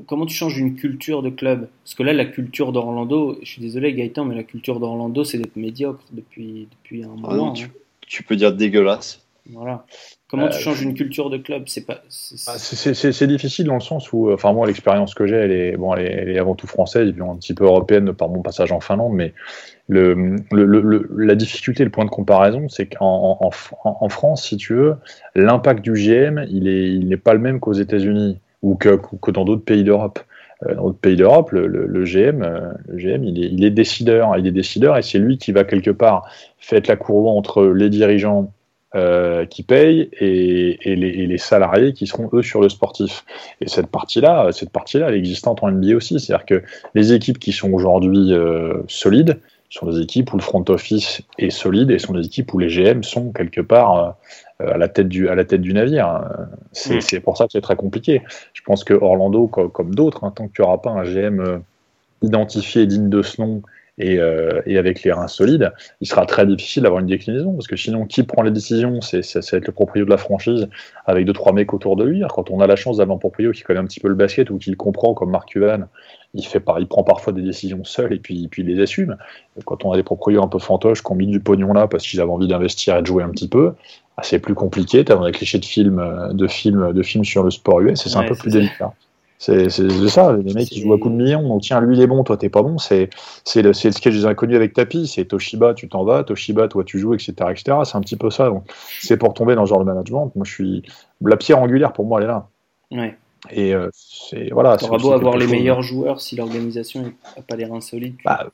comment tu changes une culture de club? Parce que là, la culture d'Orlando, je suis désolé Gaëtan, mais la culture d'Orlando, c'est d'être médiocre depuis, depuis un ah moment. Hein. tu, peux dire dégueulasse. Voilà. Comment tu euh, changes une culture de club? C'est pas. C'est ah, difficile dans le sens où, enfin moi, l'expérience que j'ai, elle est bon, elle est, avant tout française et puis un petit peu européenne par mon passage en Finlande, mais le, le, la difficulté, le point de comparaison, c'est qu'en en, en, France, si tu veux, l'impact du GM, il est, il n'est pas le même qu'aux États-Unis ou que, que dans d'autres pays d'Europe. Euh, dans d'autres pays d'Europe, le, GM, le GM euh, il, est, décideur. Il est décideur et c'est lui qui va quelque part faire la courroie entre les dirigeants euh, qui payent et, les, salariés qui seront eux sur le sportif. Et cette partie-là, cette partie-là, elle est existante en NBA aussi. C'est-à-dire que les équipes qui sont aujourd'hui solides sont des équipes où le front office est solide et sont des équipes où les GM sont quelque part à la tête du, à la tête du navire. Mm. C'est pour ça que c'est très compliqué. Je pense que Orlando, comme, d'autres, hein, tant que tu n'auras pas un GM euh, identifié digne de ce nom et, euh, et, avec les reins solides, il sera très difficile d'avoir une déclinaison parce que sinon, qui prend les décisions? C'est être le propriétaire de la franchise avec deux trois mecs autour de lui. quand on a la chance d'avoir un propriétaire qui connaît un petit peu le basket ou qui le comprend, comme Mark Cuban, il fait il prend parfois des décisions seul et puis, puis il les assume. Quand on a des propriétaires un peu fantoches qui ont mis du pognon là parce qu'ils avaient envie d'investir et de jouer un petit peu, c'est plus compliqué. Tu as des clichés de films, euh, de films, de films sur le sport US, et c'est un peu plus délicat. C'est ça, les mecs qui jouent à coups de millions, donc tiens, lui il est bon, toi t'es pas bon, c'est le, le sketch des inconnus avec tapis, c'est Toshiba, tu t'en vas, Toshiba, toi tu joues, etc. etc. C'est un petit peu ça, donc c'est pour tomber dans ce genre de management. Moi je suis. La pierre angulaire pour moi elle est là. Ouais. Et euh, c'est voilà. Beau avoir les meilleurs joueurs si l'organisation n'a pas les reins solides. Bah,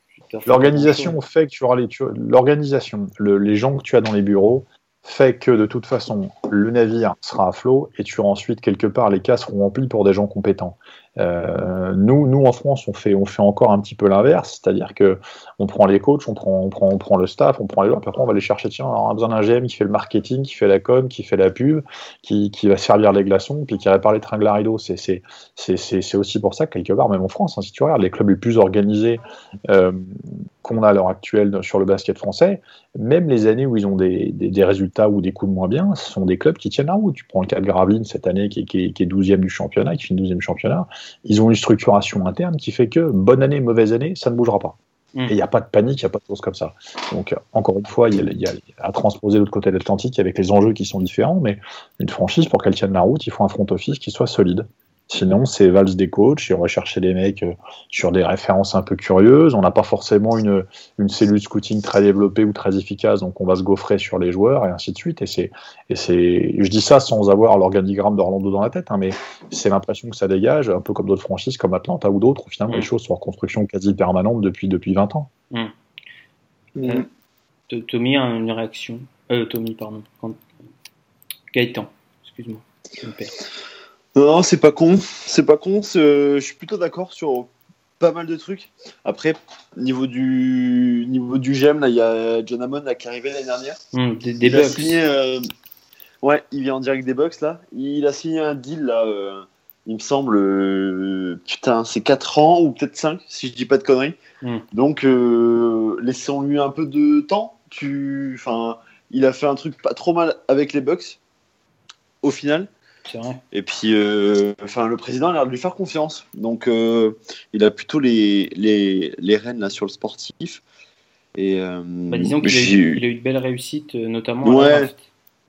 l'organisation fait que tu auras les. L'organisation, les gens que tu as dans les bureaux, fait que de toute façon, le navire sera à flot et tu auras ensuite quelque part les cas seront remplis pour des gens compétents. Euh, nous, nous en France, on fait, on fait encore un petit peu l'inverse, c'est-à-dire que on prend les coachs, on prend, on prend, on prend le staff, on prend les gens, puis après on va les chercher. Tiens, on a besoin d'un GM qui fait le marketing, qui fait la com, qui fait la pub, qui, qui va servir les glaçons, puis qui répare les rideaux. C'est, c'est, c'est, c'est aussi pour ça que quelque part, même en France, hein, si tu regardes les clubs les plus organisés euh, qu'on a à l'heure actuelle sur le basket français, même les années où ils ont des, des, résultats ou des coups de moins bien, ce sont des clubs qui tiennent la route. Tu prends le cas de Gravelines cette année qui, qui, qui est 12e du championnat, qui finit 12e championnat ils ont une structuration interne qui fait que bonne année, mauvaise année, ça ne bougera pas. Mm. Et il n'y a pas de panique, il n'y a pas de choses comme ça. Donc, encore une fois, il y, a, à transposer de l'autre côté de l'Atlantique avec les enjeux qui sont différents, mais une franchise, pour qu'elle tienne la route, il faut un front office qui soit solide. Sinon, c'est valse des coachs et on va chercher des mecs euh, sur des références un peu curieuses. On n'a pas forcément une, une cellule scouting très développée ou très efficace, donc on va se gaufrer sur les joueurs et ainsi de suite. Et c'est, et c'est, je dis ça sans avoir l'organigramme d'Orlando dans la tête, hein, mais c'est l'impression que ça dégage, un peu comme d'autres franchises comme Atlanta ou d'autres, où finalement les mm. choses sont en construction quasi permanente depuis, depuis 20 ans. Mm. Mm. Tommy a une réaction. Euh, Tommy, pardon. Gaëtan, excuse-moi. Non, c'est pas con. C'est pas con. Je suis plutôt d'accord sur pas mal de trucs. Après, niveau du niveau du GM, là, il y a John Hammond qui est arrivé l'année dernière. Hmm, des, il a signé, euh, Ouais, il vient en direct des Bucks là. Il a signé un deal là. Euh, il me semble, euh, putain, c'est 4 ans ou peut-être 5, si je dis pas de conneries. Hmm. Donc, laissons-lui un peu de temps. Tu... Enfin, il a fait un truc pas trop mal avec les Bucks, au final. Et puis, euh, enfin, le président a l'air de lui faire confiance. Donc, euh, il a plutôt les, les, les rênes là, sur le sportif. Et, euh, bah, disons qu'il a, eu, il a eu de belles réussites, notamment ouais, à la draft.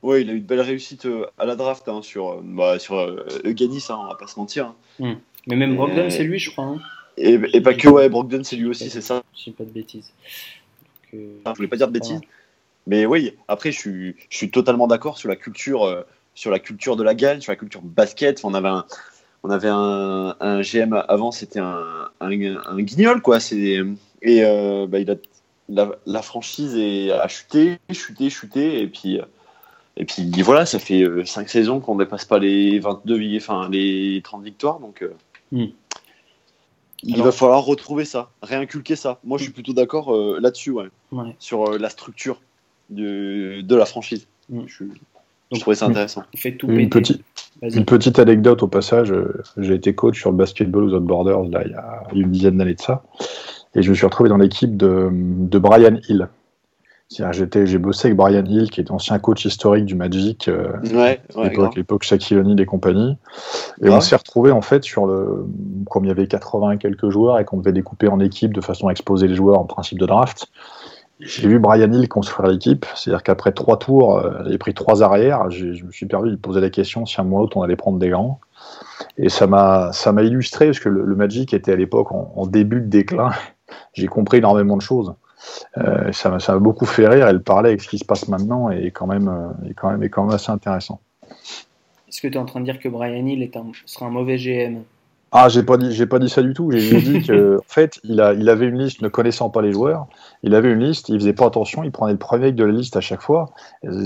Ouais, il a eu de belles réussites à la draft hein, sur, bah, sur Euganis, hein, on va pas se mentir. Hein. Hmm. Mais même Brogdon, c'est lui, je crois. Hein. Et, et pas que, ouais, Brogdon, c'est lui aussi, c'est ça. Je dis pas de bêtises. Donc, je voulais pas dire de bêtises. Mais oui, après, je suis, je suis totalement d'accord sur la culture, sur la culture de la gagne, sur la culture basket. Enfin, on avait un, on avait un, un GM avant, c'était un, un, un guignol, quoi. Et euh, bah, il a, la, la franchise est, a chuté, chuté, chuté, et puis, euh, et puis voilà, ça fait 5 saisons qu'on dépasse pas les 22, vi- enfin les 30 victoires, donc. euh, Hmm. Il Alors- va falloir retrouver ça, réinculquer ça. Moi, je suis plutôt d'accord euh, là-dessus, ouais, ouais. sur euh, la structure de, de la franchise. Mm. Je, je trouvais ça intéressant. On fait tout Une péter. petite, Vas-y. une petite anecdote au passage, euh, j'ai été coach sur le basketball aux Autres Borders là, il y a une dizaine d'années de ça, et je me suis retrouvé dans l'équipe de, de Brian Hill. J'ai bossé avec Brian Hill, qui est ancien coach historique du Magic, euh, Ouais, ouais, l'époque, Shaquille O'Neal et compagnie. Et Grave. on s'est retrouvé en fait sur le, comme il y avait 80 et quelques joueurs et qu'on devait découper en équipes de façon à exposer les joueurs en principe de draft. J'ai vu Brian Hill construire l'équipe, c'est-à-dire qu'après trois tours, euh, avait pris trois arrières. Je me suis perdu de poser la question si à un moment ou l'autre on allait prendre des grands. Et ça m'a, illustré parce que le, Magic était à l'époque en, début de déclin. J'ai compris énormément de choses. Euh, ça m'a, beaucoup fait rire. Elle parlait avec ce qui se passe maintenant et quand même, euh, quand même, est quand même assez intéressant. Est-ce que tu es en train de dire que Brian Hill est un, sera un mauvais GM Ah, j'ai pas dit, j'ai pas dit ça du tout. J'ai dit que, en fait, il, a, il avait une liste ne connaissant pas les joueurs. Il avait une liste, il faisait pas attention, il prenait le premier mec de la liste à chaque fois.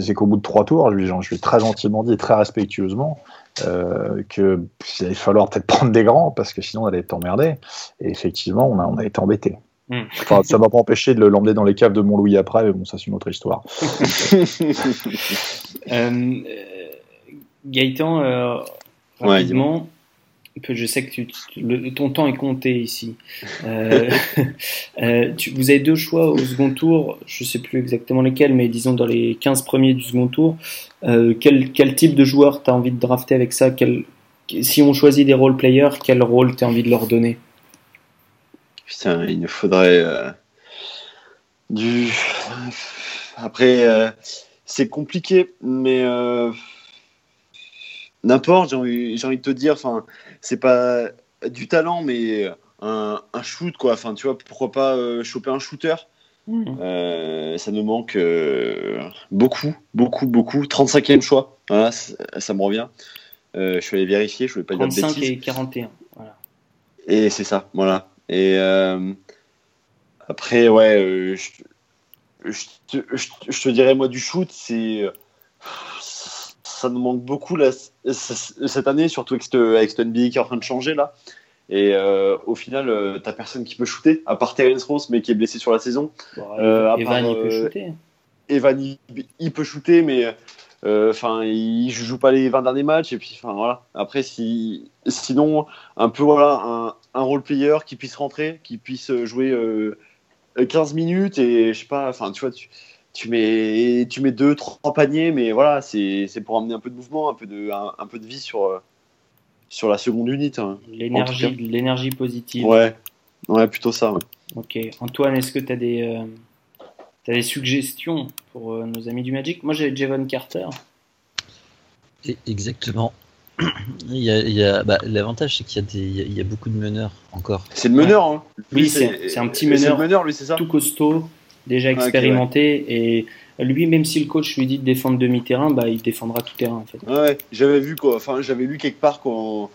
C'est qu'au bout de trois tours, je lui, je lui ai très gentiment dit et très respectueusement euh, que il allait falloir peut-être prendre des grands parce que sinon on allait être emmerdé. Et effectivement, on a, on a été embêté. Hmm. Enfin, ça m'a pas empêché de le- l'emmener dans les caves de Montlouis après, mais bon, ça c'est une autre histoire. Euh, Gaëtan, euh, Ouais, rapidement, que je sais que ton temps est compté ici. Euh, euh, vous avez deux choix au second tour, je sais plus exactement lesquels, mais disons dans les 15 premiers du second tour. Euh, quel, type de joueur tu as envie de drafter avec ça? Si on choisit des role players, quel rôle tu as envie de leur donner? Putain, il nous faudrait du. Après, c'est compliqué, mais n'importe. J'ai envie, envie de te dire, enfin, c'est pas du talent, mais un, un shoot, quoi. Enfin, tu vois, pourquoi pas euh, choper un shooter? Euh, Ça nous manque euh, beaucoup, beaucoup, beaucoup. 35e choix, voilà, ça, me revient. Je suis allé vérifier, je voulais pas dire de 35 bêtises. et 41. Voilà. Et c'est ça, voilà. Et après, ouais, je, je te, je, je te dirais, moi, du shoot, c'est. Ça nous manque beaucoup là, cette année, surtout avec cette, avec cette NBA qui est en train de changer là. Et euh, au final, euh, t'as personne qui peut shooter, à part Terence Ross, mais qui est blessé sur la saison. Euh, à Evan, part, il peut euh, shooter. Evan, il, il peut shooter, mais euh, enfin, il joue pas les 20 derniers matchs. Et puis, enfin, voilà. Après, si, sinon, un peu, voilà, un, un role player qui puisse rentrer, qui puisse jouer euh, 15 minutes et je sais pas, enfin, tu vois, tu, tu mets, tu mets deux, trois paniers, mais voilà, c'est c'est pour amener un peu de mouvement, un peu de, un, un peu de vie sur, euh, sur la seconde unité. hein. L'énergie, positive. Ouais, ouais, plutôt ça. ouais. Ok. Antoine, est-ce que tu as des, euh, t'as des suggestions pour euh, nos amis du Magic? Moi, j'ai Javon Carter. Et- Exactement. Il y a, bah, L'avantage, c'est qu'il y, a des- il y y a beaucoup de meneurs encore. C'est le meneur. Hein. Oui, Lui, c'est- c'est un petit c'est meneur. meneur, lui, c'est ça Tout costaud, déjà expérimenté. Et lui, même si le coach lui dit de défendre demi-terrain, bah, il défendra tout terrain, en fait. Ouais, j'avais vu quoi. Enfin, j'avais lu quelque part qu'on-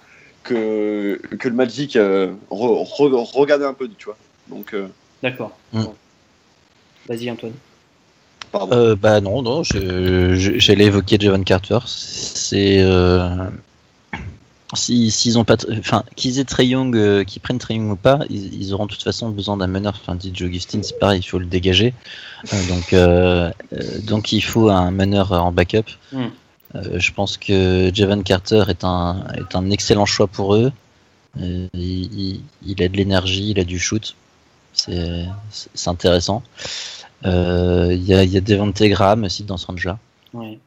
que que le Magic euh, re- re- regardait un peu, tu vois. Donc, euh, D'accord. Hmm. Vas-y, Antoine. pardon. Euh, bah non, non, j'allais évoquer Javon Carter. C'est euh, si s'ils ont pas, enfin qu'ils aient Trey Young, euh, qu'ils prennent Trey Young ou pas, ils, ils auront de toute façon besoin d'un meneur. Enfin, dit Joe Augustine, c'est pareil, il faut le dégager. Euh, donc euh, donc il faut un meneur en backup. Hmm. Je pense que Javon Carter est un est un excellent choix pour eux. Il, il- il a de l'énergie, il a du shoot. C'est intéressant. Il y, a, y a Devante Graham aussi dans Sanja, Ouais.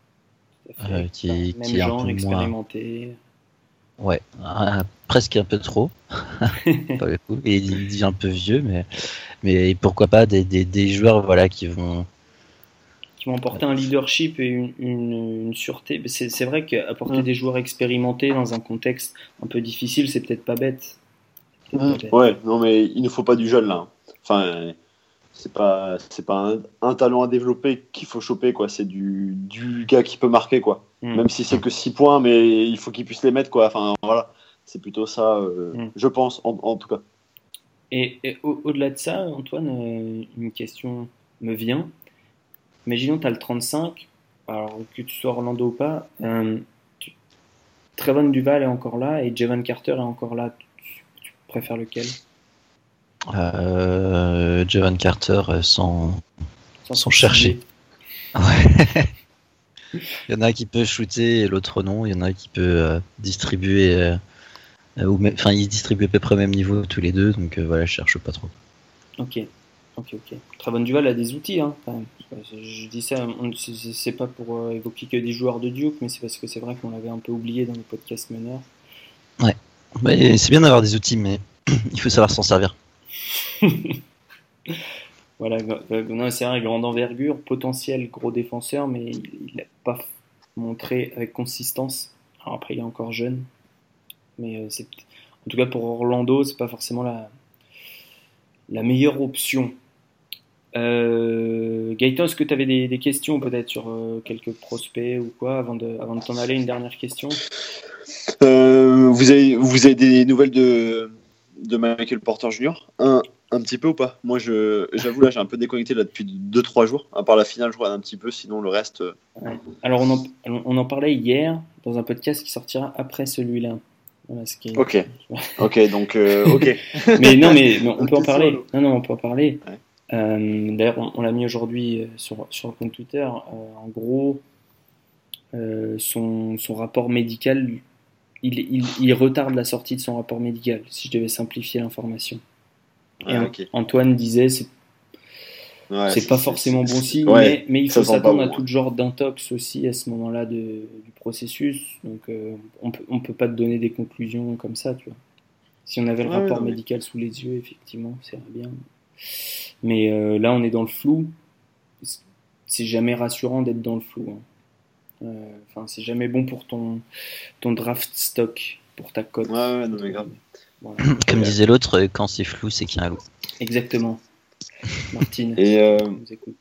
Tout à fait. euh, qui, Même qui est un peu moins, expérimenté. Ouais, un- presque un peu trop, pas. Et il dit un peu vieux, mais mais pourquoi pas des, des, des joueurs voilà qui vont qui vont apporter un leadership et une, une, une sûreté. C'est c'est vrai qu'apporter Mm. des joueurs expérimentés dans un contexte un peu difficile, c'est peut-être pas bête. C'est Ouais, non, mais il ne faut pas du jeune là. Enfin, c'est pas, c'est pas un, talent à développer qu'il faut choper, quoi. C'est du, du gars qui peut marquer, quoi. Mm. Même si c'est que 6 points, mais il faut qu'il puisse les mettre, quoi. Enfin, voilà. C'est plutôt ça, euh, Mm. je pense, en, en tout cas. Et, et au- au-delà de ça, Antoine, euh, une question me vient. Imaginons tu as le 35, alors que tu sois Orlando ou pas, euh, tu- Trevon Duval est encore là et Javon Carter est encore là. Tu, tu préfères lequel? Euh, Javon Carter euh, sans. Sans Sans chercher. Ouais. il y en a qui peut shooter et l'autre non. Il y en a qui peut euh, distribuer. euh, ou Enfin, ils distribuent à peu près au même niveau tous les deux, donc voilà, je cherche pas trop. Ok, ok, ok. Trevon Duval a des outils, hein. Je dis ça, on- c'est- pas pour euh, évoquer que des joueurs de Duke, mais c'est parce que c'est vrai qu'on l'avait un peu oublié dans le podcast meneur. Mais c'est bien d'avoir des outils, mais il faut savoir s'en servir. Voilà, c'est vrai, grande envergure, potentiel gros défenseur, mais il n'a pas montré avec consistance. Après, il est encore jeune, mais euh, en tout cas pour Orlando, c'est pas forcément la, la meilleure option. Euh, Gaëtan, est-ce que tu avais des, questions peut-être sur euh, quelques prospects ou quoi avant de, t'en aller Une dernière question? Euh, vous, avez, vous avez des nouvelles de, de Michael Porter Jr. un, un petit peu ou pas? Moi, je- j'avoue, là, j'ai un peu déconnecté là, depuis 2-3 jours. À part la finale, je regarde un petit peu. Sinon, le reste. euh, Alors, on en, on en parlait hier dans un podcast qui sortira après celui-là. Voilà, ce qui est- Ok. Ok, donc, euh, ok. mais non, mais, on peut en parler. Non, non, on peut en parler. Ouais. Euh, D'ailleurs, on, on l'a mis aujourd'hui sur, sur le compte Twitter. En gros, son, son rapport médical, il, il, il retarde la sortie de son rapport médical, si je devais simplifier l'information. Et Ah. Antoine disait, c'est Ouais, c'est pas forcément bon signe, ouais, mais, mais il faut s'attendre à tout genre d'intox aussi à ce moment-là du processus. Donc, euh, on peut, on peut pas te donner des conclusions comme ça, tu vois. Si on avait le Ouais, rapport non, mais- médical sous les yeux, effectivement, c'est bien. Mais euh, là, on est dans le flou. C'est jamais rassurant d'être dans le flou. hein. Euh, Enfin, c'est jamais bon pour ton, ton draft stock, pour ta cote. Ouais, ouais, non, mais grave. Voilà. Comme disait l'autre, euh, quand c'est flou, c'est qu'il y a un loup. Exactement. Martine, Et, euh, je vous écoute.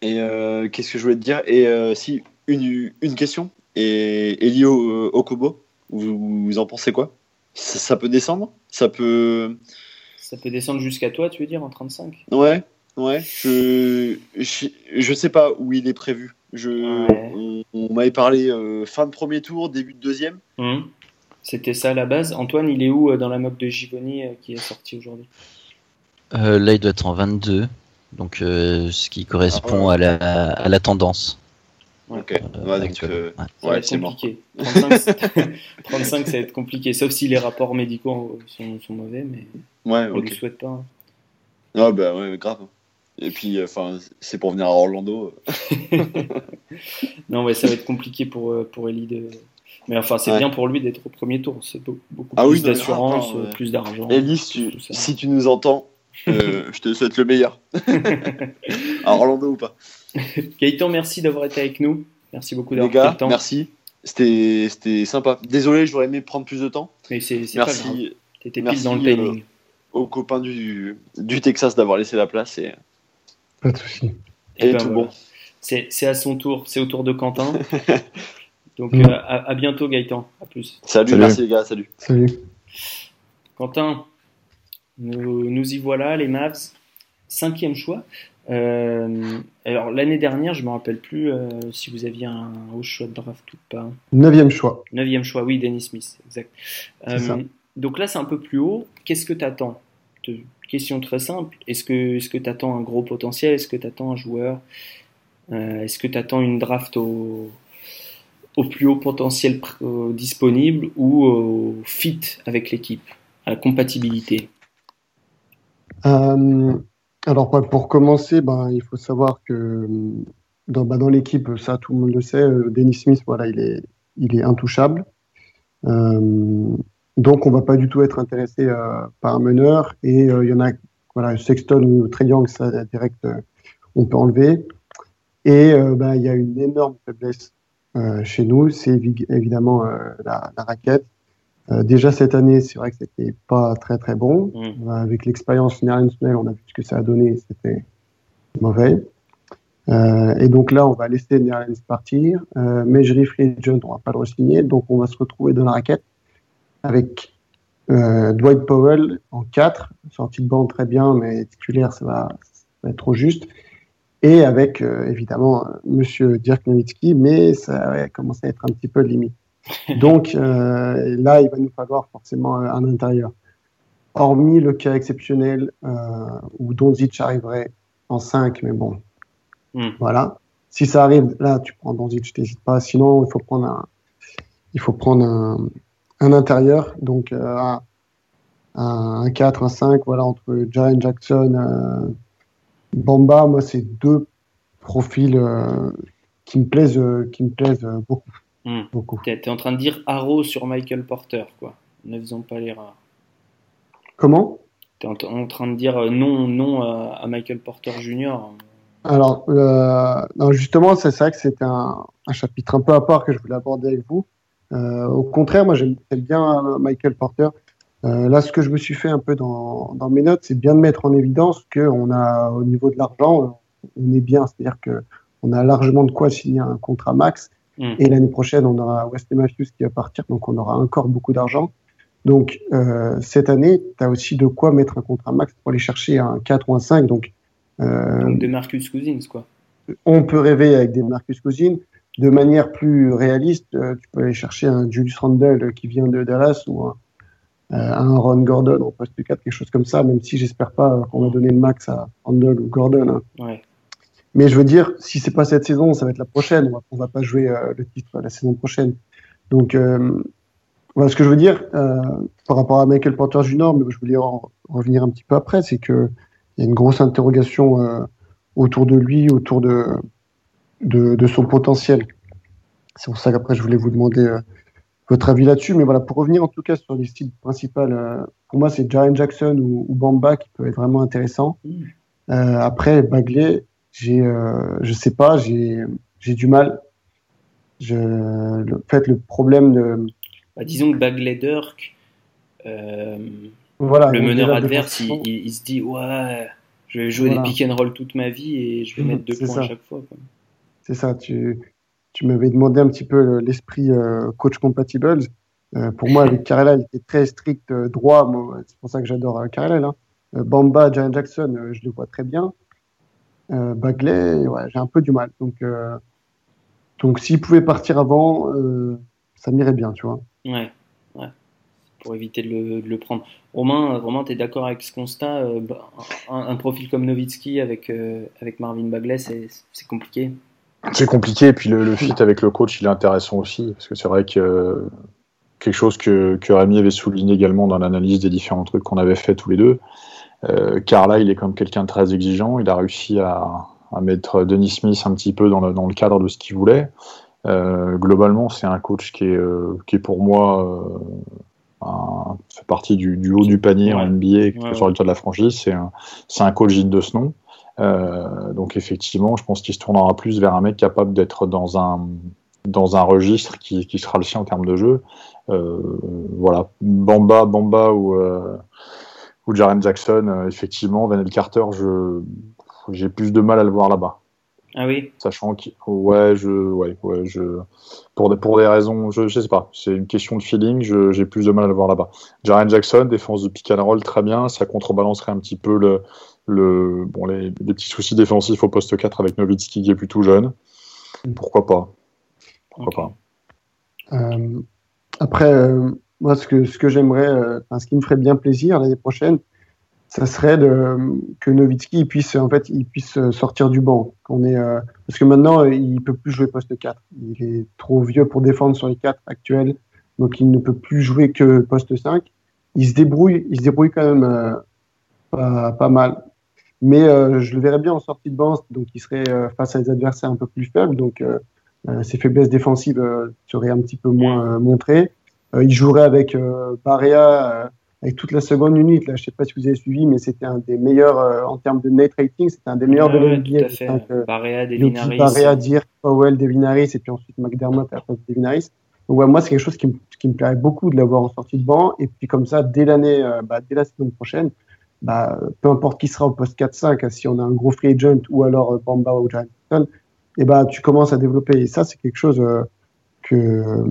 et euh, qu'est-ce que je voulais te dire? Et euh, si, une, une question? Et Elio euh, Okobo, vous, vous en pensez quoi? Ça, ça peut descendre? Ça peut. Ça peut descendre jusqu'à toi, tu veux dire, en 35 Ouais, ouais. Je, je, je sais pas où il est prévu. Je, Ouais. On, on m'avait parlé euh, fin de premier tour, début de deuxième. Hum. C'était ça à la base. Antoine, il est où euh, dans la mock de Givoni euh, qui est sortie aujourd'hui? Euh, là, il doit être en 22, donc euh, ce qui correspond Ah à, la, à la tendance. Ok. euh, Ouais, euh, c'est mort. compliqué. 35, c'est- 35, ça va être compliqué, sauf si les rapports médicaux sont, sont mauvais, mais Ouais, on ne le souhaite pas. hein. Ah bah ouais, grave. Et puis, euh, enfin, c'est pour venir à Orlando. Non, ouais, ça va être compliqué pour, euh, pour Ellie de. Mais enfin, c'est Ouais. bien pour lui d'être au premier tour. C'est beau- beaucoup Ah plus oui, d'assurance, plus d'argent. Elise, tu- si tu nous entends, euh, je te souhaite le meilleur. à Orlando ou pas Gaëtan, merci d'avoir été avec nous. Merci beaucoup d'avoir pris gars, le temps. merci. C'était c'était sympa. Désolé, j'aurais aimé prendre plus de temps. Mais c'est. Merci T'étais pile merci, dans le euh, aux copains du, du Texas d'avoir laissé la place et, Pas de souci. et ben tout voilà. bon. C'est c'est à son tour. C'est au tour de Quentin. Donc, Mm. euh, à, à bientôt, Gaëtan. À plus. Salut, Salut. merci les gars, salut. Salut. Quentin, nous, nous y voilà, les Mavs. Cinquième choix. Euh, alors, l'année dernière, je me rappelle plus euh, si vous aviez un haut choix de draft ou pas. Neuvième choix. Neuvième choix, oui, Dennis Smith, exact. Euh, ça. donc là, c'est un peu plus haut. Qu'est-ce que tu attends Question très simple. Est-ce que est-ce que tu attends un gros potentiel? Est-ce que tu attends un joueur? Euh, Est-ce que tu attends une draft au, au plus haut potentiel euh, disponible ou au fit avec l'équipe, à la compatibilité Euh, alors, pour commencer, bah, il faut savoir que euh, dans, l'équipe, ça tout le monde le sait, euh, Dennis Smith, voilà, il est, il est intouchable. Euh, donc, on va pas du tout être intéressé euh, par un meneur. Et euh, il y en a, voilà, Sexton ou Triangle, ça direct, euh, on peut enlever. Et euh, bah, il y a une énorme faiblesse euh, chez nous, c'est évi- évidemment euh, la, la raquette. déjà cette année, c'est vrai que c'était pas très très bon. Mm. avec l'expérience Nerlens on a vu ce que ça a donné, c'était mauvais. et donc là, on va laisser Nerlens partir. mais je Free John, on va pas le re-signer, donc on va se retrouver dans la raquette avec Dwight Powell en 4, sortie de banc très bien, mais titulaire, ça va, ça va être trop juste et avec euh, évidemment Monsieur Dirk Nowitzki, mais ça a commencé à être un petit peu limite. Donc euh, là, il va nous falloir forcément un intérieur. Hormis le cas exceptionnel euh, où Donzic arriverait en 5, mais bon, hmm. voilà. Si ça arrive, là, tu prends Donzic, t'hésites pas. Sinon, il faut prendre un, il faut prendre un, un intérieur, donc un, un 4, un 5, voilà, entre Jaren Jackson, Bamba, moi, c'est deux profils euh, qui me plaisent, euh, qui me plaisent euh, beaucoup. Beaucoup. Tu es, en train de dire Arrow sur Michael Porter, quoi. Ne faisons pas l'erreur. Comment? Tu es en, train de dire non, non à, Michael Porter Jr. Alors, justement, c'est vrai que c'était un, chapitre un peu à part que je voulais aborder avec vous. au contraire, moi, j'aime bien Michael Porter. Euh, là, ce que je me suis fait un peu dans, dans mes notes, c'est bien de mettre en évidence qu'on a, au niveau de l'argent, on est bien. C'est-à-dire qu'on a largement de quoi signer un contrat max. Mm. Et l'année prochaine, on aura Wesley Matthews qui va partir, donc on aura encore beaucoup d'argent. Donc, euh, cette année, tu as aussi de quoi mettre un contrat max pour aller chercher un 4 ou un 5. Donc, euh, des Marcus Cousins, quoi. On peut rêver avec des Marcus Cousins. De manière plus réaliste, tu peux aller chercher un Julius Randle qui vient de Dallas ou un, un Ron Gordon en poste 4, quelque chose comme ça, même si j'espère pas qu'on va donner le max à Randall ou Gordon. Hein. Mais je veux dire, si c'est pas cette saison, ça va être la prochaine. On va, va pas jouer euh, le titre la saison prochaine. Donc, euh, voilà ce que je veux dire par rapport à Michael Porter Jr., mais je voulais en revenir un petit peu après, c'est que il y a une grosse interrogation autour de lui, autour de, de, de son potentiel. C'est pour ça qu'après, je voulais vous demander votre avis là-dessus. Mais voilà, pour revenir en tout cas sur les styles principaux, euh, pour moi, c'est Jaren Jackson ou, Bamba qui peut être vraiment intéressant. Mm. Euh, après, Bagley, j'ai, euh, je sais pas, j'ai, j'ai du mal. Je, le, en fait, le problème de. Bah, disons que Bagley Dirk, voilà, le meneur adverse, il, se dit Ouais, je vais jouer des pick and roll toute ma vie et je vais mm, mettre deux points à chaque fois. C'est ça, tu tu m'avais demandé un petit peu l'esprit euh, coach compatible. Euh, pour moi, avec Carrella, il était très strict, euh, droit. C'est pour ça que j'adore Carrella. Hein. Bamba, Jan Jackson, je le vois très bien. Bagley, j'ai un peu du mal. Donc, donc s'il pouvait partir avant, ça m'irait bien, tu vois. Ouais. Pour éviter de le, prendre. Romain, Romain tu es d'accord avec ce constat bah, un, profil comme Novitsky avec, avec Marvin Bagley, c'est compliqué c'est compliqué, et puis le, le, fit avec le coach, il est intéressant aussi, parce que c'est vrai que quelque chose que, que Rémi avait souligné également dans l'analyse des différents trucs qu'on avait fait tous les deux. Euh, Carla, il est comme quelqu'un de très exigeant, il a réussi à, à mettre Denis Smith un petit peu dans le, dans le cadre de ce qu'il voulait. Euh, globalement, c'est un coach qui est, euh, qui est pour moi euh, un, fait partie du, du, haut du panier en NBA, ouais, sur le toit de la franchise. C'est un, un coach digne de ce nom. Euh, donc effectivement, je pense qu'il se tournera plus vers un mec capable d'être dans un dans un registre qui, qui, sera le sien en termes de jeu. Euh, voilà, Bamba, Bamba ou euh, ou Jaren Jackson, effectivement, Vanel Carter, je j'ai plus de mal à le voir là-bas. Ah oui. Sachant que ouais, je ouais, ouais, je pour des pour des raisons, je, je sais pas, c'est une question de feeling, j'ai plus de mal à le voir là-bas. Jaren Jackson, défense de pick and roll très bien, ça contrebalancerait un petit peu le le, bon, les, petits soucis défensifs au poste 4 avec Novitski qui est plutôt jeune. Pourquoi pas Pourquoi pas euh, Après, euh, moi, ce que, ce que j'aimerais, euh, ce qui me ferait bien plaisir l'année prochaine, ça serait de, que Novitski puisse, en fait, il puisse sortir du banc. Qu'on est, parce que maintenant, il peut plus jouer poste 4. Il est trop vieux pour défendre sur les 4 actuels, donc il ne peut plus jouer que poste 5. Il se débrouille, il se débrouille quand même pas, pas mal mais euh, je le verrais bien en sortie de banc, donc il serait euh, face à des adversaires un peu plus faibles, donc euh, ses faiblesses défensives seraient un petit peu moins montrées. il jouerait avec Barea avec toute la seconde unité. Là, je sais pas si vous avez suivi, mais c'était un des meilleurs en termes de net rating. C'était un des meilleurs de l'NBA. Barea, Devin Harris. Barea, Dirk, Powell, Devin Harris, et puis ensuite McDermott à la place de Devin Harris. ouais, moi, c'est quelque chose qui, me plairait beaucoup de l'avoir en sortie de banc. Et puis, comme ça, dès l'année, bah, dès la saison prochaine, bah, peu importe qui sera au poste 4-5, si on a un gros free agent ou alors Bamba ou Johnson, et bah, tu commences à développer. Et ça, c'est quelque chose que,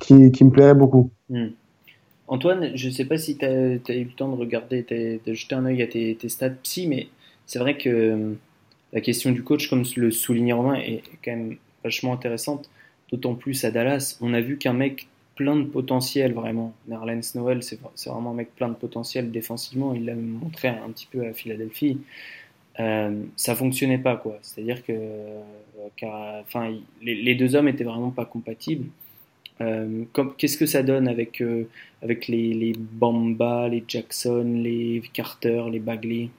qui, me plairait beaucoup. Hmm. Antoine, je ne sais pas si tu as, eu le temps de regarder, de jeter un œil à tes, stats psy, mais c'est vrai que euh, la question du coach, comme le soulignait Romain, est quand même vachement intéressante, d'autant plus à Dallas. On a vu qu'un mec plein de potentiel, vraiment. Nerlens Noel, c'est vraiment un mec plein de potentiel défensivement. Il l'a montré un petit peu à Philadelphie. Euh, ça fonctionnait pas, quoi. C'est-à-dire que euh, enfin, les, deux hommes étaient vraiment pas compatibles. Euh, qu'est-ce que ça donne avec, euh, avec les, les, Bamba, les Jackson, les Carter, les Bagley?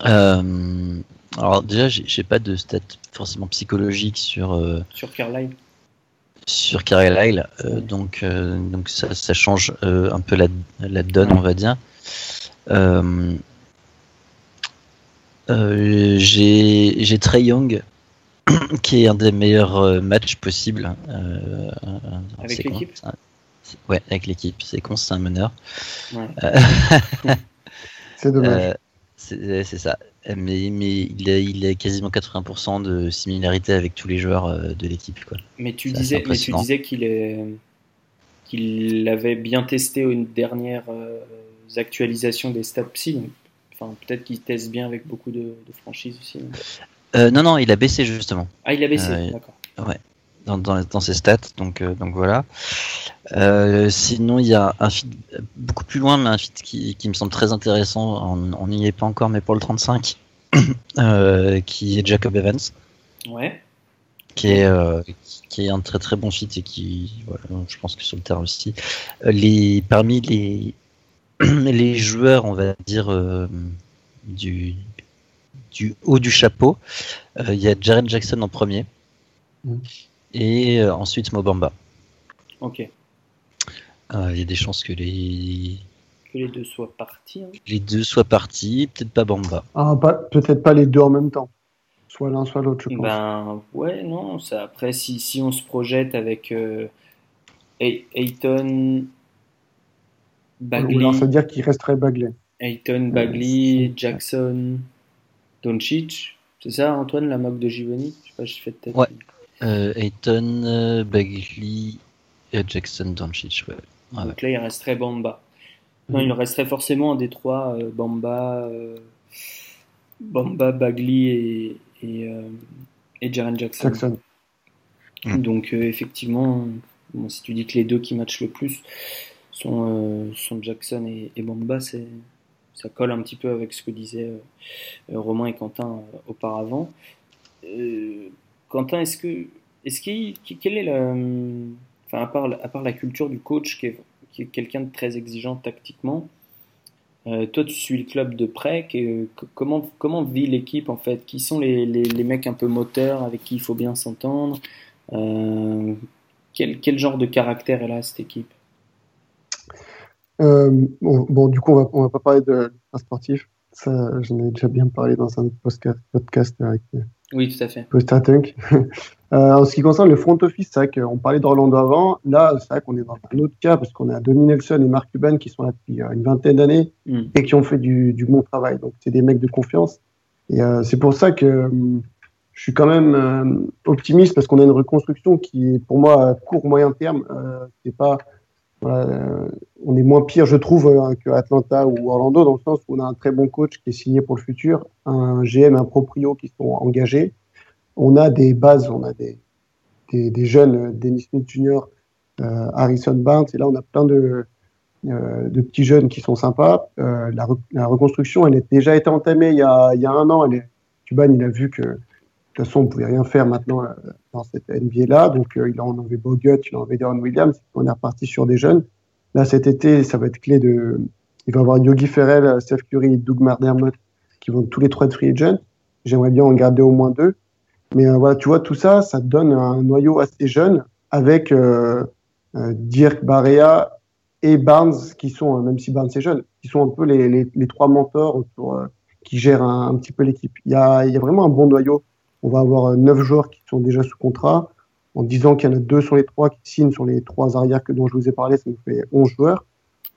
Alors déjà, j'ai pas de stats forcément psychologiques sur sur Carlisle. Sur Carlisle, donc donc ça, ça change un peu la, la donne, on va dire. j'ai Trey Young qui est un des meilleurs euh, matchs possibles. Euh, avec l'équipe Ouais, avec l'équipe. C'est con, c'est un meneur. Euh, c'est dommage. c'est ça. Mais, mais il, a, il a quasiment 80% de similarité avec tous les joueurs de l'équipe. Mais tu disais, mais tu disais qu'il est qu'il avait bien testé une dernière actualisation des stats psy. Enfin, peut-être qu'il teste bien avec beaucoup de, de franchises aussi. Euh, non, non, il a baissé justement. Ah, il a baissé, euh, d'accord. Ouais, dans, dans, ses stats, donc, euh, donc voilà. sinon, il y a un feed beaucoup plus loin, mais un feed qui, qui me semble très intéressant. On n'y est pas encore, mais pour le 35, qui est Jacob Evans. Ouais. Qui est, qui est un très très bon feed et qui, voilà, je pense que sur le terrain aussi. les, parmi les, les joueurs, on va dire, du, du haut du chapeau, euh, il y a Jaren Jackson en premier. Mm. Et euh, ensuite Mobamba. Ok. Euh, il y a des chances que les. Que les deux soient partis. Hein. Les deux soient partis, peut-être pas Bamba. Ah, peut-être pas les deux en même temps. Soit l'un, soit l'autre, je pense. Ben, ouais, non. Ça, après, si, si on se projette avec euh, Ayton, Bagley. ça veut dire qu'il resterait Bagley. Ayton, Bagley, Jackson. Doncic, c'est ça Antoine, la moque de Givoni Je sais pas, je fais peut-être. Ouais. Euh, Ayton, euh, Bagley, Jackson, Doncic, ouais. Donc là, il resterait Bamba. Non, il resterait forcément un des trois, euh, Bamba, Bamba, Bagley et, et, et Jaren Jackson. Mm. Donc effectivement, si tu dis que les deux qui matchent le plus sont, sont Jackson et, et Bamba, c'est ça colle un petit peu avec ce que disaient euh, Romain et Quentin euh, auparavant. Euh, Quentin, est-ce que, est-ce qu'il, quelle est la, enfin à part, à part la culture du coach qui est, qui est quelqu'un de très exigeant tactiquement, toi, tu suis le club de près. comment, comment vit l'équipe en fait? Qui sont les, les, mecs un peu moteurs avec qui il faut bien s'entendre quel, quel, genre de caractère est là cette équipe? Euh, bon, du coup, on va, on va pas parler de sportif. Ça, j'en ai déjà bien parlé dans un podcast avec. Euh, oui, tout à fait. Post euh, en ce qui concerne le front office, c'est vrai qu'on parlait d'Orlando avant. Là, c'est vrai qu'on est dans un autre cas parce qu'on a Donny Nelson et Mark Cuban qui sont là depuis une vingtaine d'années mm. et qui ont fait du, du, bon travail. Donc, c'est des mecs de confiance. Et c'est pour ça que je suis quand même optimiste parce qu'on a une reconstruction qui est pour moi à court moyen terme. c'est pas euh, on est moins pire, je trouve, euh, que Atlanta ou Orlando, dans le sens où on a un très bon coach qui est signé pour le futur, un GM, un proprio qui sont engagés. On a des bases, on a des, des, jeunes, euh, Dennis Smith Jr., Harrison Barnes, et là on a plein de, de petits jeunes qui sont sympas. La, reconstruction, elle a déjà été entamée il y a, il y a un an. Elle est, Cuban, il a vu que toute façon, on ne pouvait rien faire maintenant euh, dans cette NBA-là. Donc, euh, il a enlevé Bogut, il a enlevé Darren Williams. On est reparti sur des jeunes. Là, cet été, ça va être clé de. Il va y avoir Yogi Ferrell, Steph Curry, Doug Mardermott qui vont tous les trois de free agent. J'aimerais bien en garder au moins deux. Mais euh, voilà, tu vois, tout ça, ça donne un noyau assez jeune avec Dirk Barrea et Barnes, qui sont, même si Barnes est jeune, qui sont un peu les, les, trois mentors qui gèrent un, petit peu l'équipe. Il y a, y a vraiment un bon noyau on va avoir euh, neuf joueurs qui sont déjà sous contrat. en disant qu'il y en a deux sur les trois qui signent sur les trois arrières que dont je vous ai parlé, ça nous fait 11 joueurs.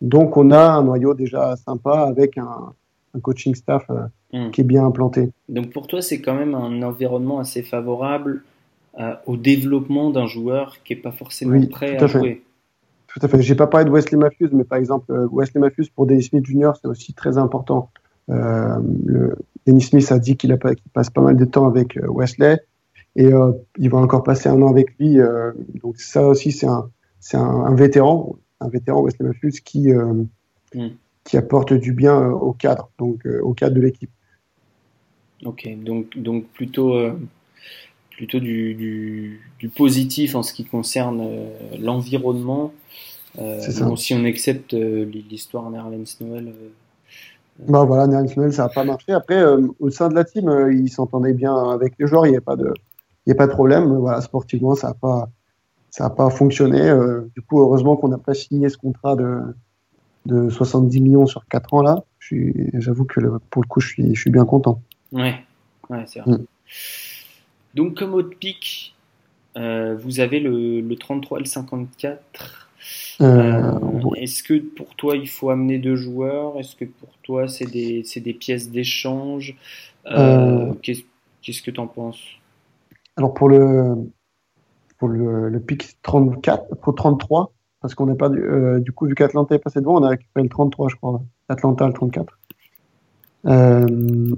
Donc on a un noyau déjà sympa avec un, coaching staff euh, hmm. qui est bien implanté. Donc pour toi, c'est quand même un environnement assez favorable euh, au développement d'un joueur qui n'est pas forcément prêt à, jouer. Tout à fait. J'ai pas parlé de Wesley Matthews, mais par exemple, Wesley Matthews pour Dennis Smith Jr., c'est aussi très important. Le, Dennis Smith a dit qu'il passe pas mal de temps avec Wesley et il va encore passer un an avec lui. donc ça aussi, c'est un, un, un, vétéran un vétéran Wesley Matthews qui, euh, qui apporte du bien euh, au cadre, donc euh, au cadre de l'équipe. Ok, donc, donc plutôt, plutôt du, du, positif en ce qui concerne l'environnement. si on accepte l'histoire Nerlens Noël. Bah voilà, Noël, ça n'a pas marché. Après, au sein de la team, il s'entendait bien avec les joueurs, il n'y a pas de, il a pas de problème. Voilà, sportivement, ça n'a pas, ça pas fonctionné. Euh, du coup, heureusement qu'on n'a pas signé ce contrat de, de 70 millions sur 4 ans là. J'avoue que pour le coup, je suis, je suis bien content. Ouais, ouais c'est vrai. Mm. Donc, comme autre pic, euh, vous avez le, le, 33 et le 54. Euh, est-ce que pour toi, il faut amener deux joueurs? Est-ce que pour toi, c'est des, des, pièces d'échange? Qu'est-ce que tu en penses? Alors, pour le, pour le, le pic 34, pour 33, parce qu'on n'est pas euh, du coup, vu qu'Atlanta est passé devant, on a récupéré le 33, je crois. Atlanta, le 34. Euh,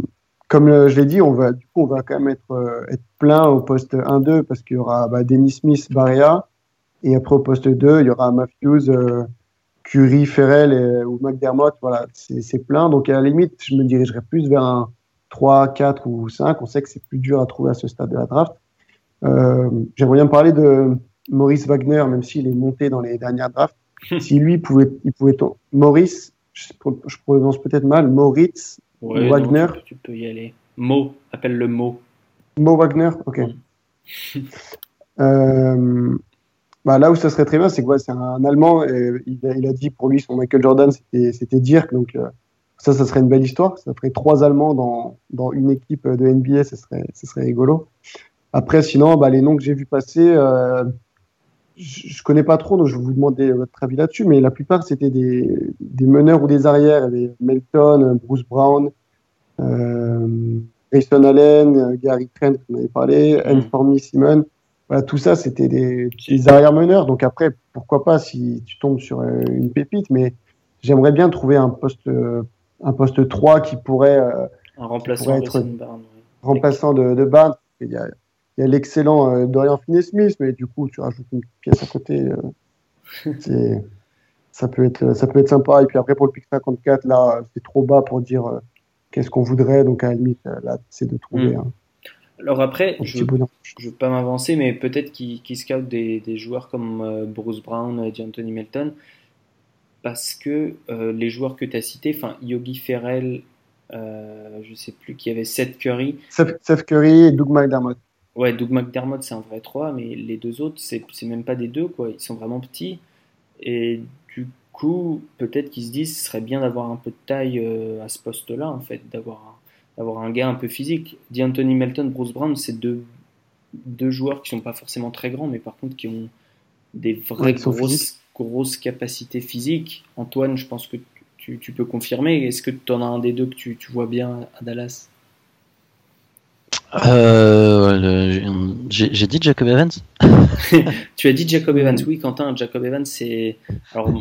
comme euh, je l'ai dit, on va, du coup, on va quand même être, être plein au poste 1-2 parce qu'il y aura bah, Dennis Smith, Barrea. Et après, au poste 2, il y aura Matthews, Curry, Ferrell et, ou McDermott. Voilà, c'est plein. Donc, à la limite, je me dirigerai plus vers un 3, 4 ou 5. On sait que c'est plus dur à trouver à ce stade de la draft. Euh, j'aimerais bien parler de Maurice Wagner, même s'il est monté dans les dernières drafts. si lui pouvait, il pouvait Maurice, je, prononce peut-être mal, Moritz Wagner. tu peux y aller. Mo, appelle le Mo. Mo Wagner, ok. euh, bah là où ça serait très bien, c'est que c'est un Allemand. Et il, a, dit pour lui son Michael Jordan, c'était Dirk. Donc euh, ça, ça serait une belle histoire. Ça ferait trois Allemands dans, dans une équipe de NBA, ce serait, ce serait rigolo. Après, sinon, bah, les noms que j'ai vus passer, euh, je, ne connais pas trop, donc je vais vous demander votre avis là-dessus, mais la plupart, c'était des, des, meneurs ou des arrières. Il Melton, Bruce Brown, euh, Grayson Allen, Gary Trent, vous en avez parlé, mm. Simon. Voilà, tout ça, c'était des, des arrières-meneurs. Donc après, pourquoi pas si tu tombes sur euh, une pépite, mais j'aimerais bien trouver un poste, un poste 3 qui pourrait, euh, un remplaçant, être remplaçant de, de Barnes. Il y a, il y a l'excellent euh, Dorian Finney-Smith, mais du coup, tu rajoutes une pièce à côté. Euh, ça peut être ça peut être sympa. Et puis après, pour le pic 54, là, c'est trop bas pour dire euh, qu'est-ce qu'on voudrait. Donc à la limite, là, c'est de trouver. Mm. Alors après, je ne veux pas m'avancer, mais peut-être qu'ils qu scoutent des, des, joueurs comme Bruce Brown, Anthony Melton, parce que les joueurs que tu as cités, enfin Yogi Ferrell, euh, je sais plus qui avait Seth Curry. Seth, Curry et Doug McDermott. Ouais, Doug McDermott, c'est un vrai 3, mais les deux autres, c'est même pas des deux, quoi. Ils sont vraiment petits. Et du coup, peut-être qu'ils se disent ce serait bien d'avoir un peu de taille euh, à ce poste-là, en fait, d'avoir un, un gars un peu physique. D'Anthony Melton, Bruce Brown, c'est deux, deux joueurs qui sont pas forcément très grands, mais par contre qui ont des vraies grosses, grosses capacités physiques. Antoine, je pense que tu, tu peux confirmer. Est-ce que tu en as un des deux que tu, tu vois bien à Dallas? Euh, J'ai dit Jacob Evans? Tu as dit Jacob Evans, oui, Quentin. Jacob Evans, c'est. Alors,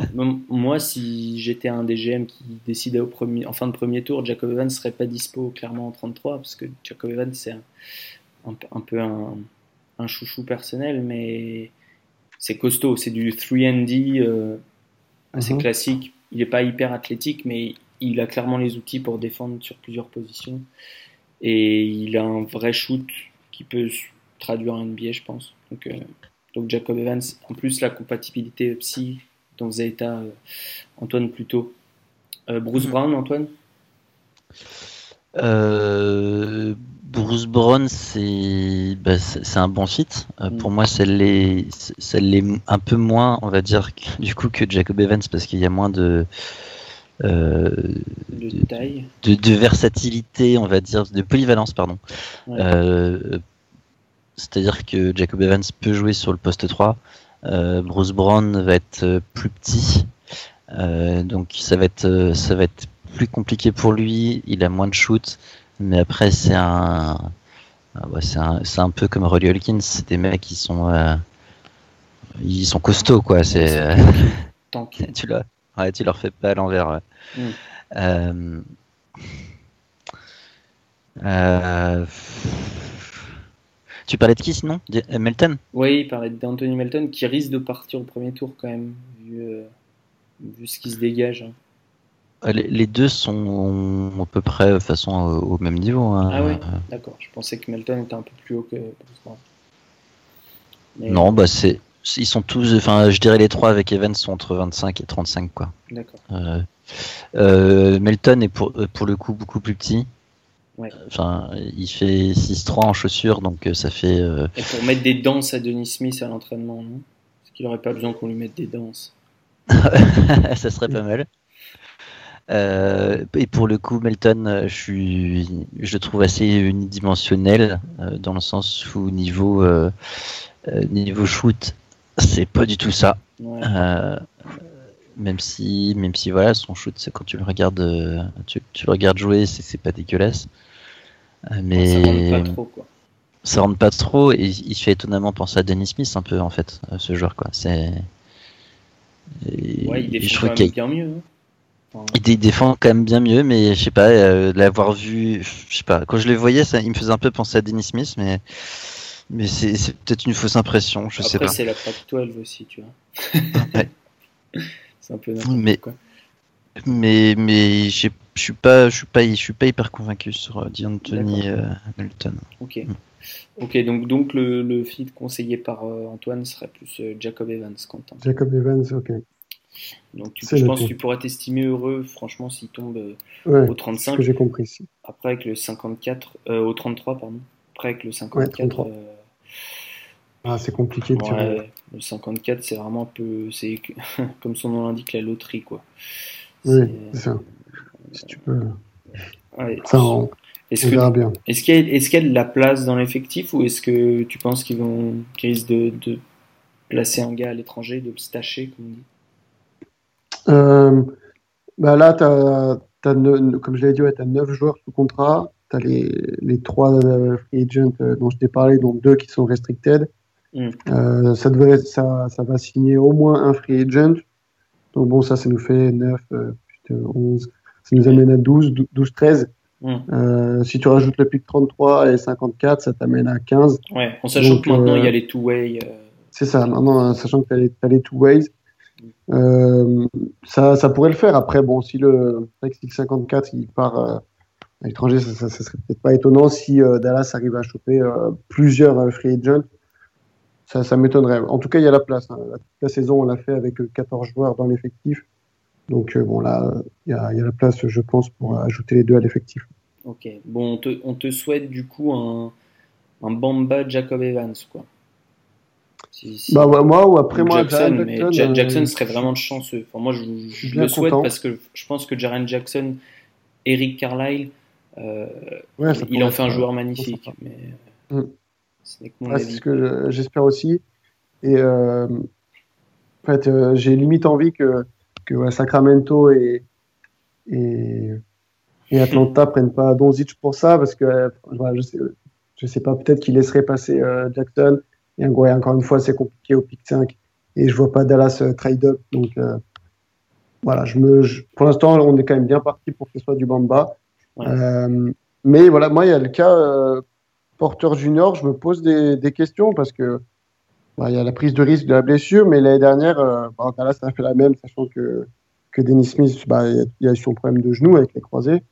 moi, si j'étais un des GM qui décidait au premier, en fin de premier tour, Jacob Evans serait pas dispo clairement en 33, parce que Jacob Evans, c'est un, un, peu un, un, chouchou personnel, mais c'est costaud. C'est du 3D euh, assez mhm. classique. Il n'est pas hyper athlétique, mais il a clairement les outils pour défendre sur plusieurs positions. Et il a un vrai shoot qui peut traduire en NBA, je pense. Donc, euh, donc Jacob Evans, en plus la compatibilité psy dont faisait état euh, Antoine plus tôt. Euh, Bruce mm. Brown, Antoine? Bruce Brown, c'est bah, c'est un bon fit. Mm. Pour moi, c'est l'est un peu moins, on va dire, du coup que Jacob Evans parce qu'il y a moins de euh, de, taille. De, versatilité, on va dire, de polyvalence, pardon. Euh, c'est-à-dire que Jacob Evans peut jouer sur le poste 3. Bruce Brown va être plus petit, donc ça va être ça va être plus compliqué pour lui. Il a moins de shoot, mais après c'est un c'est un, un, peu comme Roddy Hawkins, c'est des mecs qui sont ils sont costauds quoi. C'est tu leur ouais, tu leur fais pas à l'envers. Mm. Euh, euh, tu parlais de qui sinon? Euh, Melton? Oui, il parlait d'Anthony Melton qui risque de partir au premier tour quand même, vu, ce qui se dégage. Hein. Les, deux sont à peu près de façon au, même niveau. Hein. Ah oui, d'accord. Je pensais que Melton était un peu plus haut que. Non, bah c'est ils sont tous, enfin, je dirais les trois avec Evans sont entre 25 et 35, quoi. D'accord. Euh, euh, Melton est pour, euh, pour le coup beaucoup plus petit. Ouais. Enfin, il fait 6-3 en chaussures, donc ça fait. Et pour mettre des danses à Denis Smith à l'entraînement, non? Parce qu'il n'aurait pas besoin qu'on lui mette des danses. ça serait pas mal. et pour le coup, Melton, je, suis, je le trouve assez unidimensionnel dans le sens où niveau, niveau shoot, c'est pas du tout ça. Euh, même si, même si voilà, son shoot, c'est quand tu le regardes, euh, tu, le regardes jouer, c'est pas dégueulasse. Euh, mais ça rentre pas trop, quoi. Ça rentre pas trop et il fait étonnamment penser à Dennis Smith un peu en fait, ce joueur quoi. C'est. Ouais, il défend quand même bien mieux. Hein. Il défend quand même bien mieux, mais je sais pas, l'avoir vu, je sais pas, quand je le voyais, ça, il me faisait un peu penser à Dennis Smith, mais mais c'est peut-être une fausse impression, je sais pas. c'est la Pac-12 aussi, tu vois. c'est un peu mais, quoi. Mais, mais je suis pas, je suis pas, je suis pas hyper convaincu sur euh, D'Anthony euh, Hamilton. Ok. Hmm. Ok, donc, donc le, le feed conseillé par euh, Antoine serait plus Jacob Evans, Quentin. Jacob Evans, ok. Donc je pense que tu pourrais t'estimer heureux, franchement, s'il tombe au 35. C'est que j'ai compris. Après, avec le 54, au 33, pardon. Après, avec le 54, ah, c'est compliqué de tirer. le 54, c'est vraiment un peu. C'est comme son nom l'indique, la loterie, quoi. Oui, c'est ça. Si tu peux. ça, on, est-ce que, bien. Est-ce qu'il y, est y, a de la place dans l'effectif ou est-ce que tu penses qu'ils vont risquent de, de, placer un gars à l'étranger, de le stacher, comme on dit? Euh, bah Là, as, comme je l'ai dit, tu as 9 joueurs sous contrat. Tu as les, les 3 euh, free agents euh, dont je t'ai parlé, donc 2 qui sont restricted. Mm. Euh, ça, devrait, ça, ça va signer au moins un free agent. Donc bon, ça, ça nous fait 9, 11. Ça nous amène à 12, 12, 13. si tu rajoutes le pic 33 et 54, ça t'amène à 15. Ouais, en sachant que maintenant il y a les two-way. Euh, c'est ça, maintenant, sachant que tu as les, two-ways. Euh, ça, ça pourrait le faire. Après, bon, si le Rex 54 il part à l'étranger, ça, ça, serait peut-être pas étonnant si Dallas arrive à choper plusieurs free agents ça, ça m'étonnerait. En tout cas, il y a la place. Hein. La, saison, on l'a fait avec 14 joueurs dans l'effectif. Donc, euh, bon, là, il y, a, y, a, la place, je pense, pour ajouter les deux à l'effectif. Ok. Bon, on te, on te, souhaite du coup un, un Bamba Jacob Evans, quoi. Bah, moi, ou après moi, Jackson, mais Jackson, Jackson euh, serait vraiment chanceux. Enfin, moi, je, je le souhaite parce que je pense que Jaren Jackson, Eric Carlisle, euh, il en fait un joueur magnifique. Mais, mm. C'est ce que j'espère aussi. Et euh, en fait, euh, j'ai limite envie que, que Sacramento et, et, et Atlanta prennent pas Donzic pour ça, parce que je sais, je sais pas, peut-être qu'ils laisseraient passer euh, Jackson. Et encore une fois, c'est compliqué au pick 5 et je vois pas Dallas trade up. Donc voilà, je me, pour l'instant, on est quand même bien parti pour que ce soit du Bamba. mais voilà, moi, il y a le cas porteur junior, je me pose des, questions parce que bah, il y a la prise de risque de la blessure, mais l'année dernière, euh, bah, là, ça a fait la même, sachant que, que Dennis Smith, bah, il y, a eu son problème de genou avec les croisés.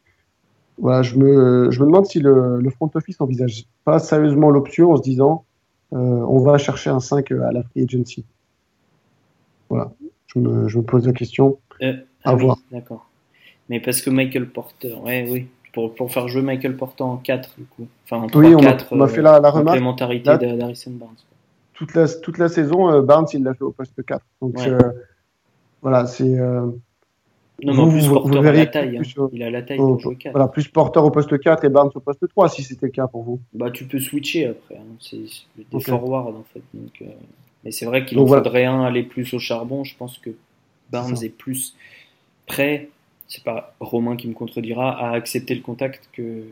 Voilà, je me, je me demande si le, le front office envisage pas sérieusement l'option en se disant euh, on va chercher un 5 à la free agency. Voilà, je me, je me pose la question. Euh, à ah voir. D'accord. Mais parce que Michael Porter, ouais, oui pour, pour, faire jouer Michael Porter en 4, du coup. Enfin, en 3, oui, on 4, a, fait la, la complémentarité d'Harrison Barnes. Toute la, toute la saison, euh, Barnes, il l'a fait au poste 4. Donc, ouais. euh, voilà, c'est. Euh, Non, mais en plus, porteur a la taille. Hein. Il a la taille pour jouer 4. Voilà, plus porteur au poste 4 et Barnes au poste 3, si c'était le cas pour vous. Bah, tu peux switcher après. Hein. C'est des forwards, en fait. Donc, euh... Mais c'est vrai qu'il en faudrait un aller plus au charbon. Je pense que Barnes est, est, plus prêt, c'est pas Romain qui me contredira, à accepter le contact que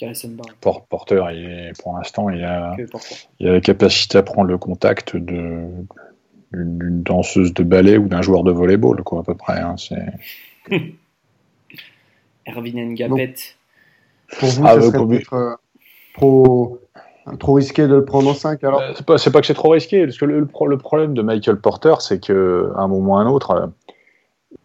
Harrison Barnes. Porteur, il est, pour l'instant, il a, il a la capacité à prendre le contact de d'une danseuse de ballet ou d'un joueur de volleyball, quoi, à peu près. Hein, Erwin Ngapet. Pour vous, ah, ça serait peut-être euh, trop, trop risqué de le prendre en 5 alors? Euh, C'est pas, pas, que c'est trop risqué, parce que le, le, problème de Michael Porter, c'est qu'à un moment ou à un autre, euh,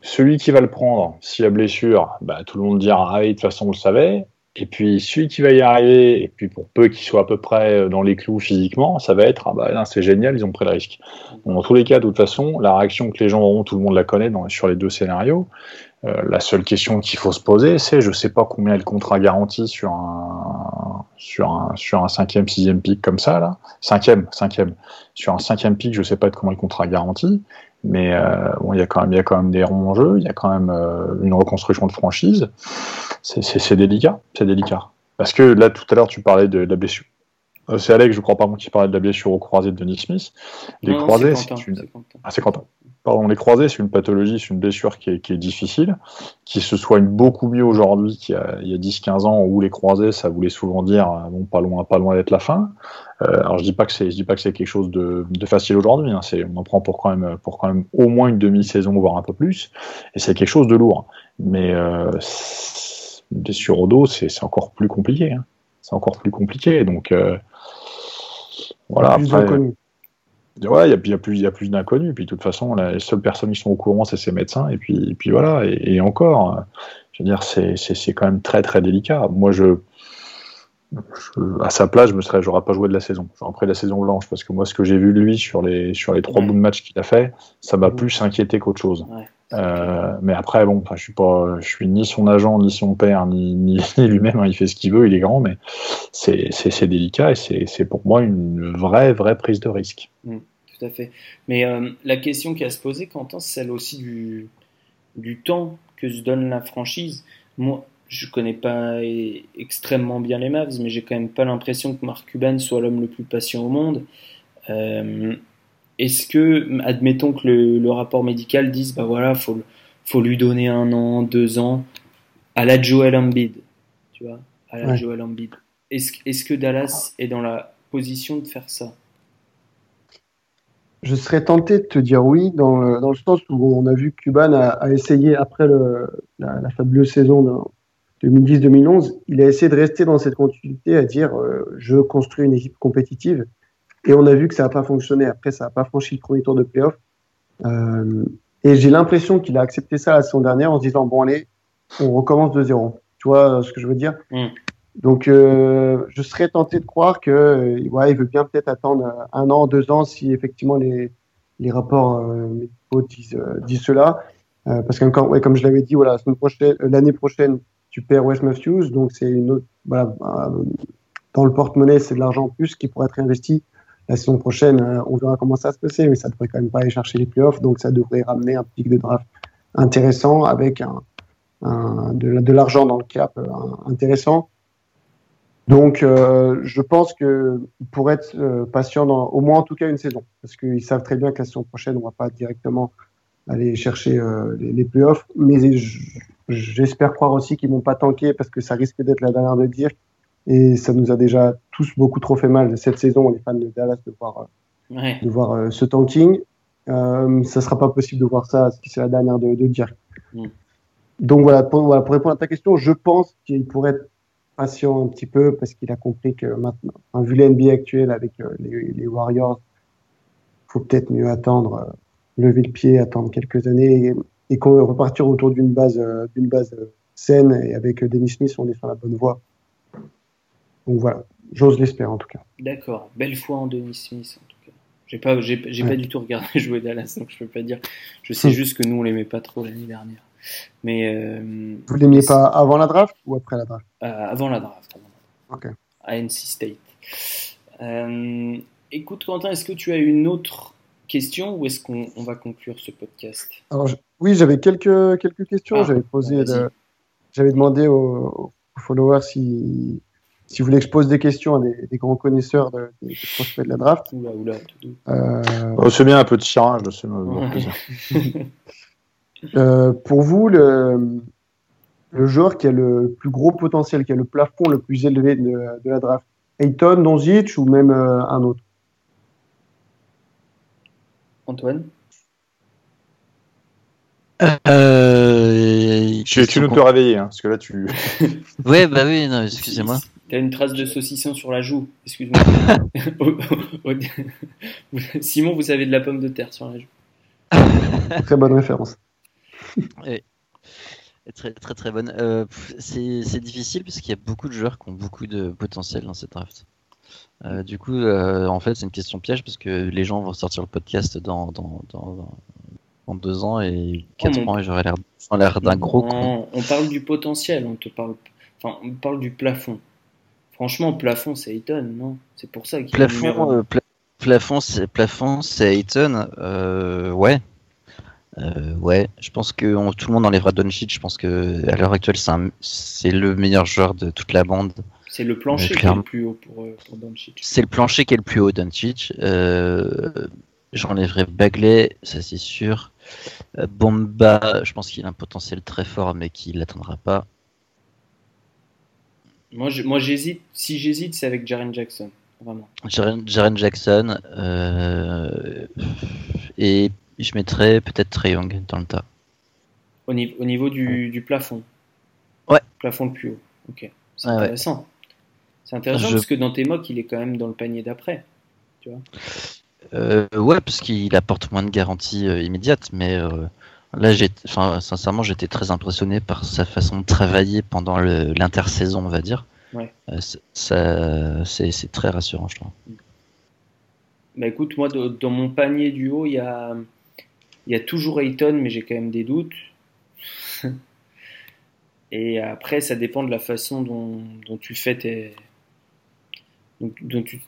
celui qui va le prendre, s'il y a blessure, bah, tout le monde dira ah, de toute façon on le savait. Et puis celui qui va y arriver, et puis pour peu qu'il soit à peu près euh, dans les clous physiquement, ça va être ah bah c'est génial, ils ont pris le risque. dans tous les cas, de toute façon, la réaction que les gens auront, tout le monde la connaît sur les deux scénarios. Euh, la seule question qu'il faut se poser, c'est je sais pas combien est le contrat garanti sur un sur un sur un cinquième, sixième pic comme ça là, cinquième, cinquième, sur un cinquième pic, je sais pas de combien le contrat garanti. Mais euh, bon, il y a quand même, il y a quand même des ronds en jeu, il y a quand même euh, une reconstruction de franchise. C'est délicat, c'est délicat. Parce que là, tout à l'heure, tu parlais de, la blessure. Euh, c'est Alex, je crois pas moi, qui parlait de la blessure au croisé de Denis Smith. Les croisés, c'est une. Ah, c'est Quentin. Pardon, les croisés, c'est une pathologie, c'est une blessure qui est, qui est, difficile, qui se soigne beaucoup mieux aujourd'hui qu'il y a, a 10-15 ans où les croisés, ça voulait souvent dire bon, pas loin, pas loin d'être la fin. Euh, alors je dis pas que c'est, je dis pas que c'est quelque chose de, de facile aujourd'hui. Hein. C'est, on en prend pour quand même, pour quand même au moins une demi-saison, voire un peu plus, et c'est quelque chose de lourd. Mais euh, sur au dos, c'est, c'est encore plus compliqué. Hein. C'est encore plus compliqué. Donc euh, voilà. Après, Ouais, il y a, y a plus, il y a plus d'inconnus. Puis de toute façon, les seules personnes qui sont au courant, c'est ces médecins. Et puis, et puis voilà. Et, et encore, je veux dire, c'est, c'est, c'est quand même très très délicat. Moi, je, à sa place, je me serais, j'aurais pas joué de la saison. J'aurais pris la saison blanche parce que moi, ce que j'ai vu de lui sur les sur les trois bouts de match qu'il a fait, ça m'a plus inquiété qu'autre chose. Euh, mais après, bon, je suis pas, je suis ni son agent, ni son père, ni, lui-même. Hein, il fait ce qu'il veut, il est grand, mais c'est délicat et c'est pour moi une vraie vraie prise de risque. Mm, tout à fait. Mais euh, la question qui a se poser, Quentin, c'est celle aussi du du temps que se donne la franchise. Moi, je connais pas extrêmement bien les Mavs, mais j'ai quand même pas l'impression que Mark Cuban soit l'homme le plus patient au monde. Euh, est-ce que, admettons que le, rapport médical dise, bah voilà, faut, faut lui donner un an, deux ans, à la Joel Embiid, tu vois, à la Joel Embiid. Est-ce est que Dallas est dans la position de faire ça? Je serais tenté de te dire oui, dans le, dans le sens où on a vu que Cuban a, a essayé, après le, la, la, fabuleuse saison 2010-2011, il a essayé de rester dans cette continuité, à dire euh, je construis une équipe compétitive. Et on a vu que ça n'a pas fonctionné. Après, ça n'a pas franchi le premier tour de playoff. Euh, et j'ai l'impression qu'il a accepté ça la saison dernière en se disant bon allez, on recommence de zéro. Tu vois ce que je veux dire? Mm. Donc, euh, je serais tenté de croire que euh, ouais, il veut bien peut-être attendre un an, deux ans si effectivement les, les rapports médicaux disent, disent cela. parce qu'encore, ouais, comme je l'avais dit, voilà, l'année prochaine, tu perds Wes Matthews, donc c'est une autre, voilà, euh, dans le porte-monnaie, c'est de l'argent en plus qui pourrait être investi. La saison prochaine, euh, on verra comment ça se passer, mais ça devrait quand même pas aller chercher les playoffs, donc ça devrait ramener un pic de draft intéressant avec un, un de, l'argent dans le cap euh, intéressant. Donc, euh, je pense que pourrait être patient dans au moins en tout cas une saison, parce qu'ils savent très bien que la saison prochaine, on va pas directement aller chercher les, les playoffs, mais je, J'espère croire aussi qu'ils vont pas tanker parce que ça risque d'être la dernière de dire. Et ça nous a déjà tous beaucoup trop fait mal cette saison, les fans de Dallas, de voir, euh, de voir euh, ce tanking. Euh, ça sera pas possible de voir ça si c'est la dernière de, de dire. Mm. Donc voilà pour, voilà, pour répondre à ta question, je pense qu'il pourrait être patient un petit peu parce qu'il a compris que maintenant, vu les NBA actuels avec euh, les, les, Warriors, faut peut-être mieux attendre, lever le pied, attendre quelques années et qu'on repartir autour d'une base, d'une base saine et avec Dennis Smith, on est sur la bonne voie. Donc voilà, j'ose l'espérer en tout cas. D'accord, belle foi en Dennis Smith en tout cas. J'ai pas, j'ai, pas du tout regardé jouer Dallas, donc je peux pas dire. Je sais hmm. juste que nous on l'aimait pas trop l'année dernière. Mais euh, vous l'aimiez pas avant la draft ou après la draft? Avant la draft. Ok. À NC State. Euh, écoute Quentin, est-ce que tu as une autre questions ou est-ce qu'on va conclure ce podcast? Alors, Oui, j'avais quelques, quelques questions. Ah, j'avais posé, vas-y. j'avais demandé aux, aux followers si, si vous voulez que je pose des questions à des, des grands connaisseurs de, des, des prospects de la draft. Oula. Euh, Oh, c'est bien un peu de me me Ouais. plaisir. euh, pour vous, le, le joueur qui a le plus gros potentiel, qui a le plafond le plus élevé de, de la draft, Ayton, Donzic ou même euh, un autre? Antoine? Euh, Tu, tu nous peux réveiller, hein, parce que là, tu. Ouais, bah oui, non, excusez-moi. T'as une trace de saucisson sur la joue, excuse-moi. Simon, vous avez de la pomme de terre sur la joue. Très bonne référence. Très très très bonne. Euh, c'est difficile parce qu'il y a beaucoup de joueurs qui ont beaucoup de potentiel dans cette draft. Euh, du coup, euh, en fait, c'est une question piège parce que les gens vont sortir le podcast dans, dans, dans, dans- dans deux ans et quatre Oh, ans et j'aurai l'air d'un gros con. on, on parle du potentiel, on te parle, enfin, on parle du plafond. Franchement, plafond, c'est Ayton, non? C'est pour ça qu'il Plafond, euh, pla- plafond, c'est plafond, c'est Ayton. Euh, ouais. Euh, ouais, je pense que on- tout le monde enlèvera Doncic. Je pense que à l'heure actuelle, c'est le meilleur joueur de toute la bande. C'est le plancher qui est le plus haut pour, pour Doncic. C'est le plancher qui est le plus haut, Doncic. J'enlèverai Bagley, ça c'est sûr. Bomba, je pense qu'il a un potentiel très fort, mais qu'il l'atteindra pas. Moi, je- moi, j'hésite. Si j'hésite, c'est avec Jaren Jackson, vraiment. Jaren Jaren Jackson, euh, et je mettrai peut-être Trey Young dans le tas. Au, niveau au niveau du, du plafond. Ouais. Plafond le plus haut. Ok. C'est ouais. intéressant. C'est intéressant Je- parce que dans tes mocks, il est quand même dans le panier d'après. Euh, ouais, parce qu'il apporte moins de garanties euh, immédiates, mais euh, là, enfin, sincèrement, j'étais très impressionné par sa façon de travailler pendant l'intersaison, on va dire. Ouais. Euh, c'est- très rassurant, je trouve. Bah écoute, moi, de- dans mon panier du haut, il y a, il y a toujours Ayton, mais j'ai quand même des doutes. Et après, ça dépend de la façon dont, dont tu fais tes, dont, dont tu,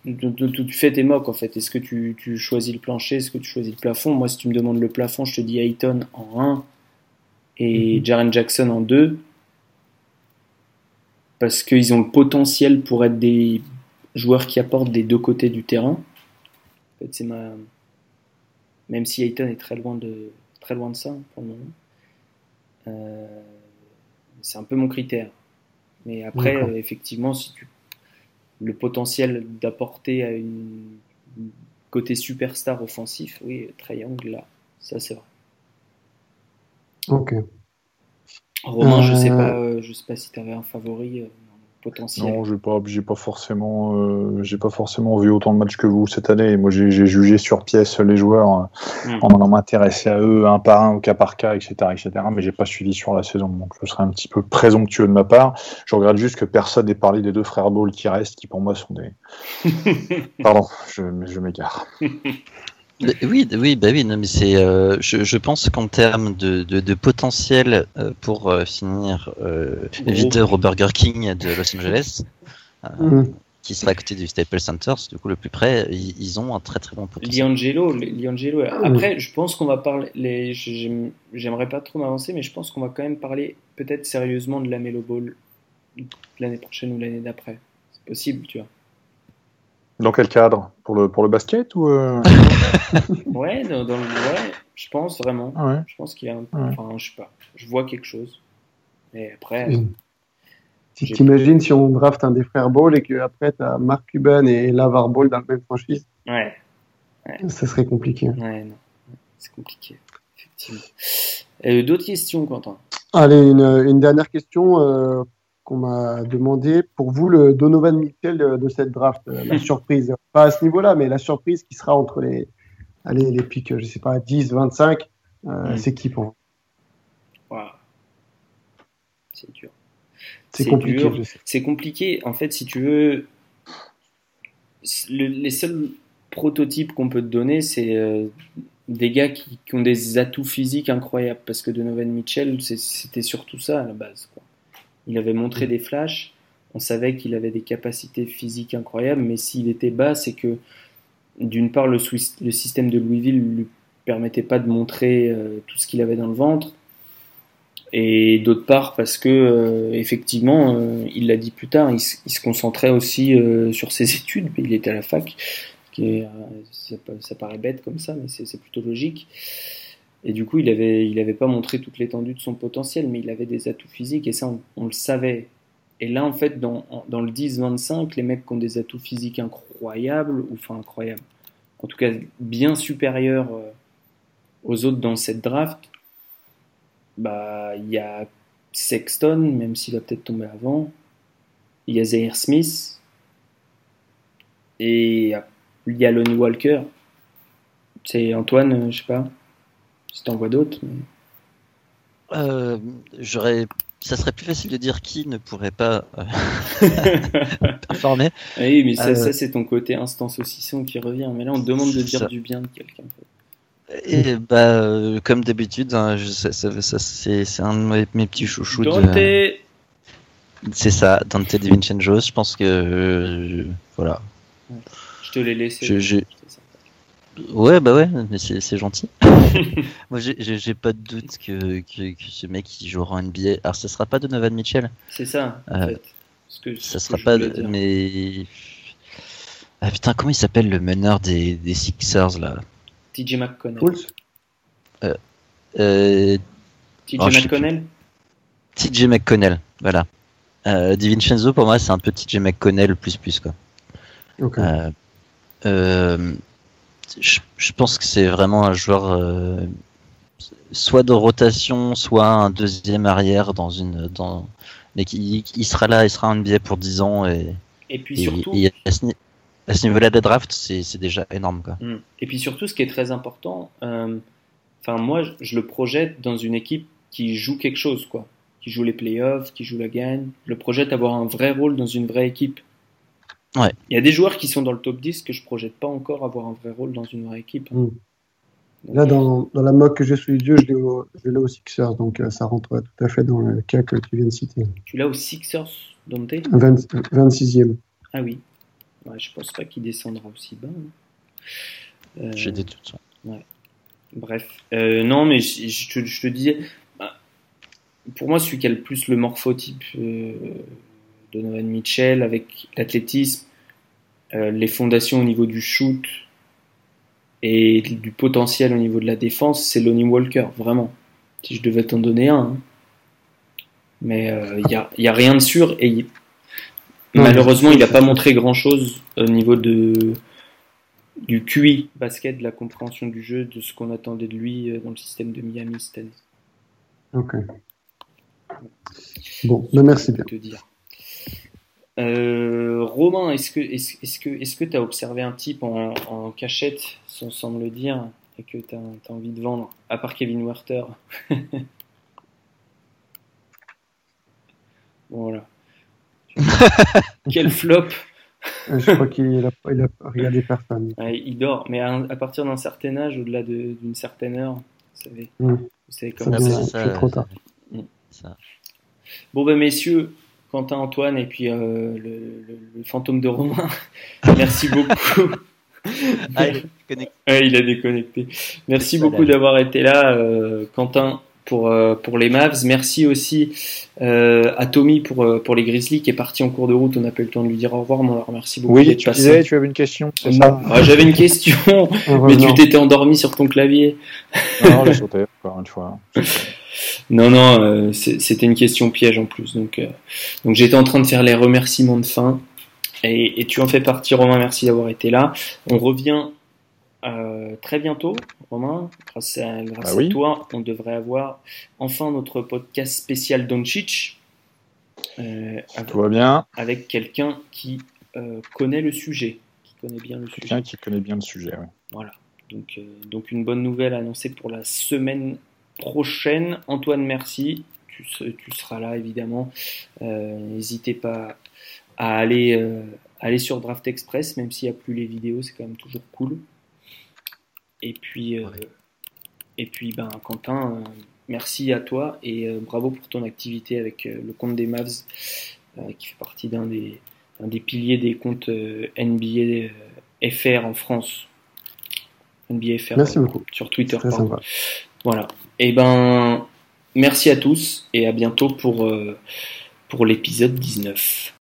tu fais tes mocks en fait. Est-ce que tu, tu choisis le plancher, est-ce que tu choisis le plafond? Moi, si tu me demandes le plafond, je te dis Ayton en 1 et Jaren Jackson en 2 parce qu'ils ont le potentiel pour être des joueurs qui apportent des deux côtés du terrain. En fait, c'est ma. Même si Ayton est très loin de, très loin de ça hein, pour le moment. Euh, c'est un peu mon critère. Mais après, euh, effectivement, si tu le potentiel d'apporter à une une côté superstar offensif, oui, Triangle là, ça c'est vrai. Ok. Romain, je sais Euh, pas, euh, je sais pas si tu avais un favori euh, potentiel. Non, j'ai pas, j'ai pas forcément, euh, j'ai pas forcément vu autant de matchs que vous cette année. Moi, j'ai jugé sur pièce les joueurs Hmm. en allant m'intéresser à eux un par un, au cas par cas, etc., etc. Mais j'ai pas suivi sur la saison, donc ce serait un petit peu présomptueux de ma part. Je regrette juste que personne n'ait parlé des deux frères Ball qui restent, qui pour moi sont des. Pardon, je, je m'égare. Oui, oui, bah oui, non, mais c'est, euh, je, je pense qu'en termes de, de, de potentiel euh, pour euh, finir euh, Gros. leader au Burger King de Los Angeles, euh, Mhm. qui sera à côté du Staples Center, du coup le plus près, ils, ils ont un très très bon potentiel. Liangelo, Liangelo. Après, je pense qu'on va parler. Les, j'aime- j'aimerais pas trop m'avancer, mais je pense qu'on va quand même parler peut-être sérieusement de la Melo Ball l'année prochaine ou l'année d'après. C'est possible, tu vois. Dans quel cadre? Pour le pour le basket ou euh Ouais, dans, dans le, ouais, je pense vraiment. Ah ouais. Je pense qu'il y a un. Ouais. Enfin, je sais pas. Je vois quelque chose. Et après, Si t'imagines si on draft un des frères Ball et qu'après t'as Mark Cuban et Lavar Ball dans la même franchise, ouais, ça serait compliqué. ouais, non. C'est compliqué, effectivement. Euh, D'autres questions, Quentin? Allez, une, une dernière question euh, qu'on m'a demandé. Pour vous, le Donovan Mitchell de, de cette draft, euh, la surprise, pas à ce niveau-là, mais la surprise qui sera entre les, allez, les pics, je sais pas, 10, 25, euh, Mm. c'est qui pour vous? Waouh. C'est dur. C'est compliqué. C'est compliqué. En fait, si tu veux, le- les seuls prototypes qu'on peut te donner, c'est euh, des gars qui, qui ont des atouts physiques incroyables. Parce que Donovan Mitchell, c'était surtout ça à la base. quoi. Il avait montré des flashs. On savait qu'il avait des capacités physiques incroyables. Mais s'il était bas, c'est que d'une part, le, le, système de Louisville ne lui permettait pas de montrer tout ce qu'il avait dans le ventre. Et d'autre part, parce que effectivement, il l'a dit plus tard, il, se concentrait aussi sur ses études. Il était à la fac, qui ça, ça, paraît bête comme ça, mais c'est plutôt logique. Et du coup, il avait, il avait pas montré toute l'étendue de son potentiel, mais il avait des atouts physiques et ça, on, le savait. Et là, en fait, dans, dans le 10-25, les mecs qui ont des atouts physiques incroyables, ou enfin incroyables, en tout cas bien supérieurs euh, aux autres dans cette draft, bah, il y a Sexton, même s'il va peut-être tomber avant, il y a Zaire Smith, et il y a Lonnie Walker. C'est Antoine, je sais pas. Si t'en vois d'autres. Euh, j'aurais. Ça serait plus facile de dire qui ne pourrait pas euh, performer. Oui, mais ça, euh, c'est ton côté instant saucisson qui revient. Mais là, on te demande de dire du bien de quelqu'un. Et bah, comme d'habitude, hein, c'est un de mes, petits chouchous. Dante C'est ça, Dante De Vincenzo. Je pense que. voilà. Je te l'ai laissé. Je, Ouais, bah ouais, mais c'est gentil. Moi, j'ai pas de doute que, que, ce mec il jouera en NBA. Alors, ce sera pas Donovan Mitchell. C'est ça, en euh, fait. Ce que, ça sera pas. Mais. Ah putain, comment il s'appelle le meneur des, des Sixers là? TJ McConnell. Euh, euh, TJ oh, McConnell TJ McConnell, voilà. Euh, DiVincenzo, pour moi, c'est un peu TJ McConnell plus plus quoi. Ok. Euh, je, pense que c'est vraiment un joueur euh, soit de rotation, soit un deuxième arrière dans une dans mais qui il sera là, il sera en NBA pour 10 ans et et puis surtout à ce, niveau-là de draft, c'est déjà énorme quoi. Hmm. Et puis surtout, ce qui est très important, euh, moi, je le projette dans une équipe qui joue quelque chose quoi, qui joue les playoffs, qui joue la gagne. Je le projette avoir un vrai rôle dans une vraie équipe. Ouais. Il y a des joueurs qui sont dans le top 10 que je projette pas encore avoir un vrai rôle dans une vraie équipe. Hmm. là, dans, dans, la mock que j'ai sous les yeux, je l'ai au, Sixers, donc euh, ça rentre tout à fait dans le cas que tu viens de citer. Tu l'as au Sixers, Dante? 26e. Ah oui. Ouais, je pense pas qu'il descendra aussi bas. Hein. Euh, j'ai des doutes. Ouais. Bref. Euh, non, mais je, je, te, je te disais, bah, pour moi, celui qui a le plus le morphotype Donovan Mitchell, avec l'athlétisme, euh, les fondations au niveau du shoot et du potentiel au niveau de la défense, c'est Lonnie Walker, vraiment. Si je devais t'en donner un. Hein. Mais il euh, n'y a, rien de sûr et malheureusement, il n'a pas montré grand-chose au niveau de, du QI basket, de la compréhension du jeu, de ce qu'on attendait de lui euh, dans le système de Miami cette année. Ok. Bon, ben, merci bien. Te dire. Euh, Romain, est-ce que est-ce, est que est-ce que tu as observé un type en, cachette, sans, me le dire, et que tu as, envie de vendre, à part Kevin Werther Voilà. Quel flop Je crois qu'il a, a regardé personne. il dort, mais à, partir d'un certain âge, au-delà d'une certaine heure, vous savez, mmh. vous savez comment c'est. Trop tard. Mmh. Bon ben messieurs, Quentin Antoine et puis euh, le, fantôme de Romain. Merci beaucoup. ah, il, a déconnecté. Merci beaucoup d'avoir été là, euh, Quentin, pour, euh, pour les Mavs. Merci aussi à Tommy pour, pour les Grizzlies qui est parti en cours de route. On n'a pas eu le temps de lui dire au revoir, mais on leur remercie beaucoup. Oui, tu disais, tu avais une question, c'est ça ah, J'avais une question, mais tu t'étais endormi sur ton clavier. non, j'ai sauté, encore une fois. Non, non, euh, c'était une question piège en plus. Donc, euh, donc j'étais en train de faire les remerciements de fin. Et, tu en fais partie, Romain. Merci d'avoir été là. On revient euh, très bientôt, Romain. Grâce à, grâce ah toi, on devrait avoir enfin notre podcast spécial Doncic. Tout va bien. Avec quelqu'un qui connaît le sujet, qui connaît bien le sujet. Quelqu'un qui connaît bien le sujet. oui. Voilà. Donc, donc une bonne nouvelle annoncée pour la semaine prochaine. Antoine, merci. Tu, tu seras là, évidemment. Euh, n'hésitez pas à aller, euh, aller sur Draft Express, même s'il n'y a plus les vidéos, c'est quand même toujours cool. Et puis, euh, et puis ben, Quentin, merci à toi et bravo pour ton activité avec le compte des Mavs, qui fait partie d'un des, des piliers des comptes NBA FR en France. Merci beaucoup. Sur Twitter. Voilà. Et ben, merci à tous et à bientôt pour, pour l'épisode 19.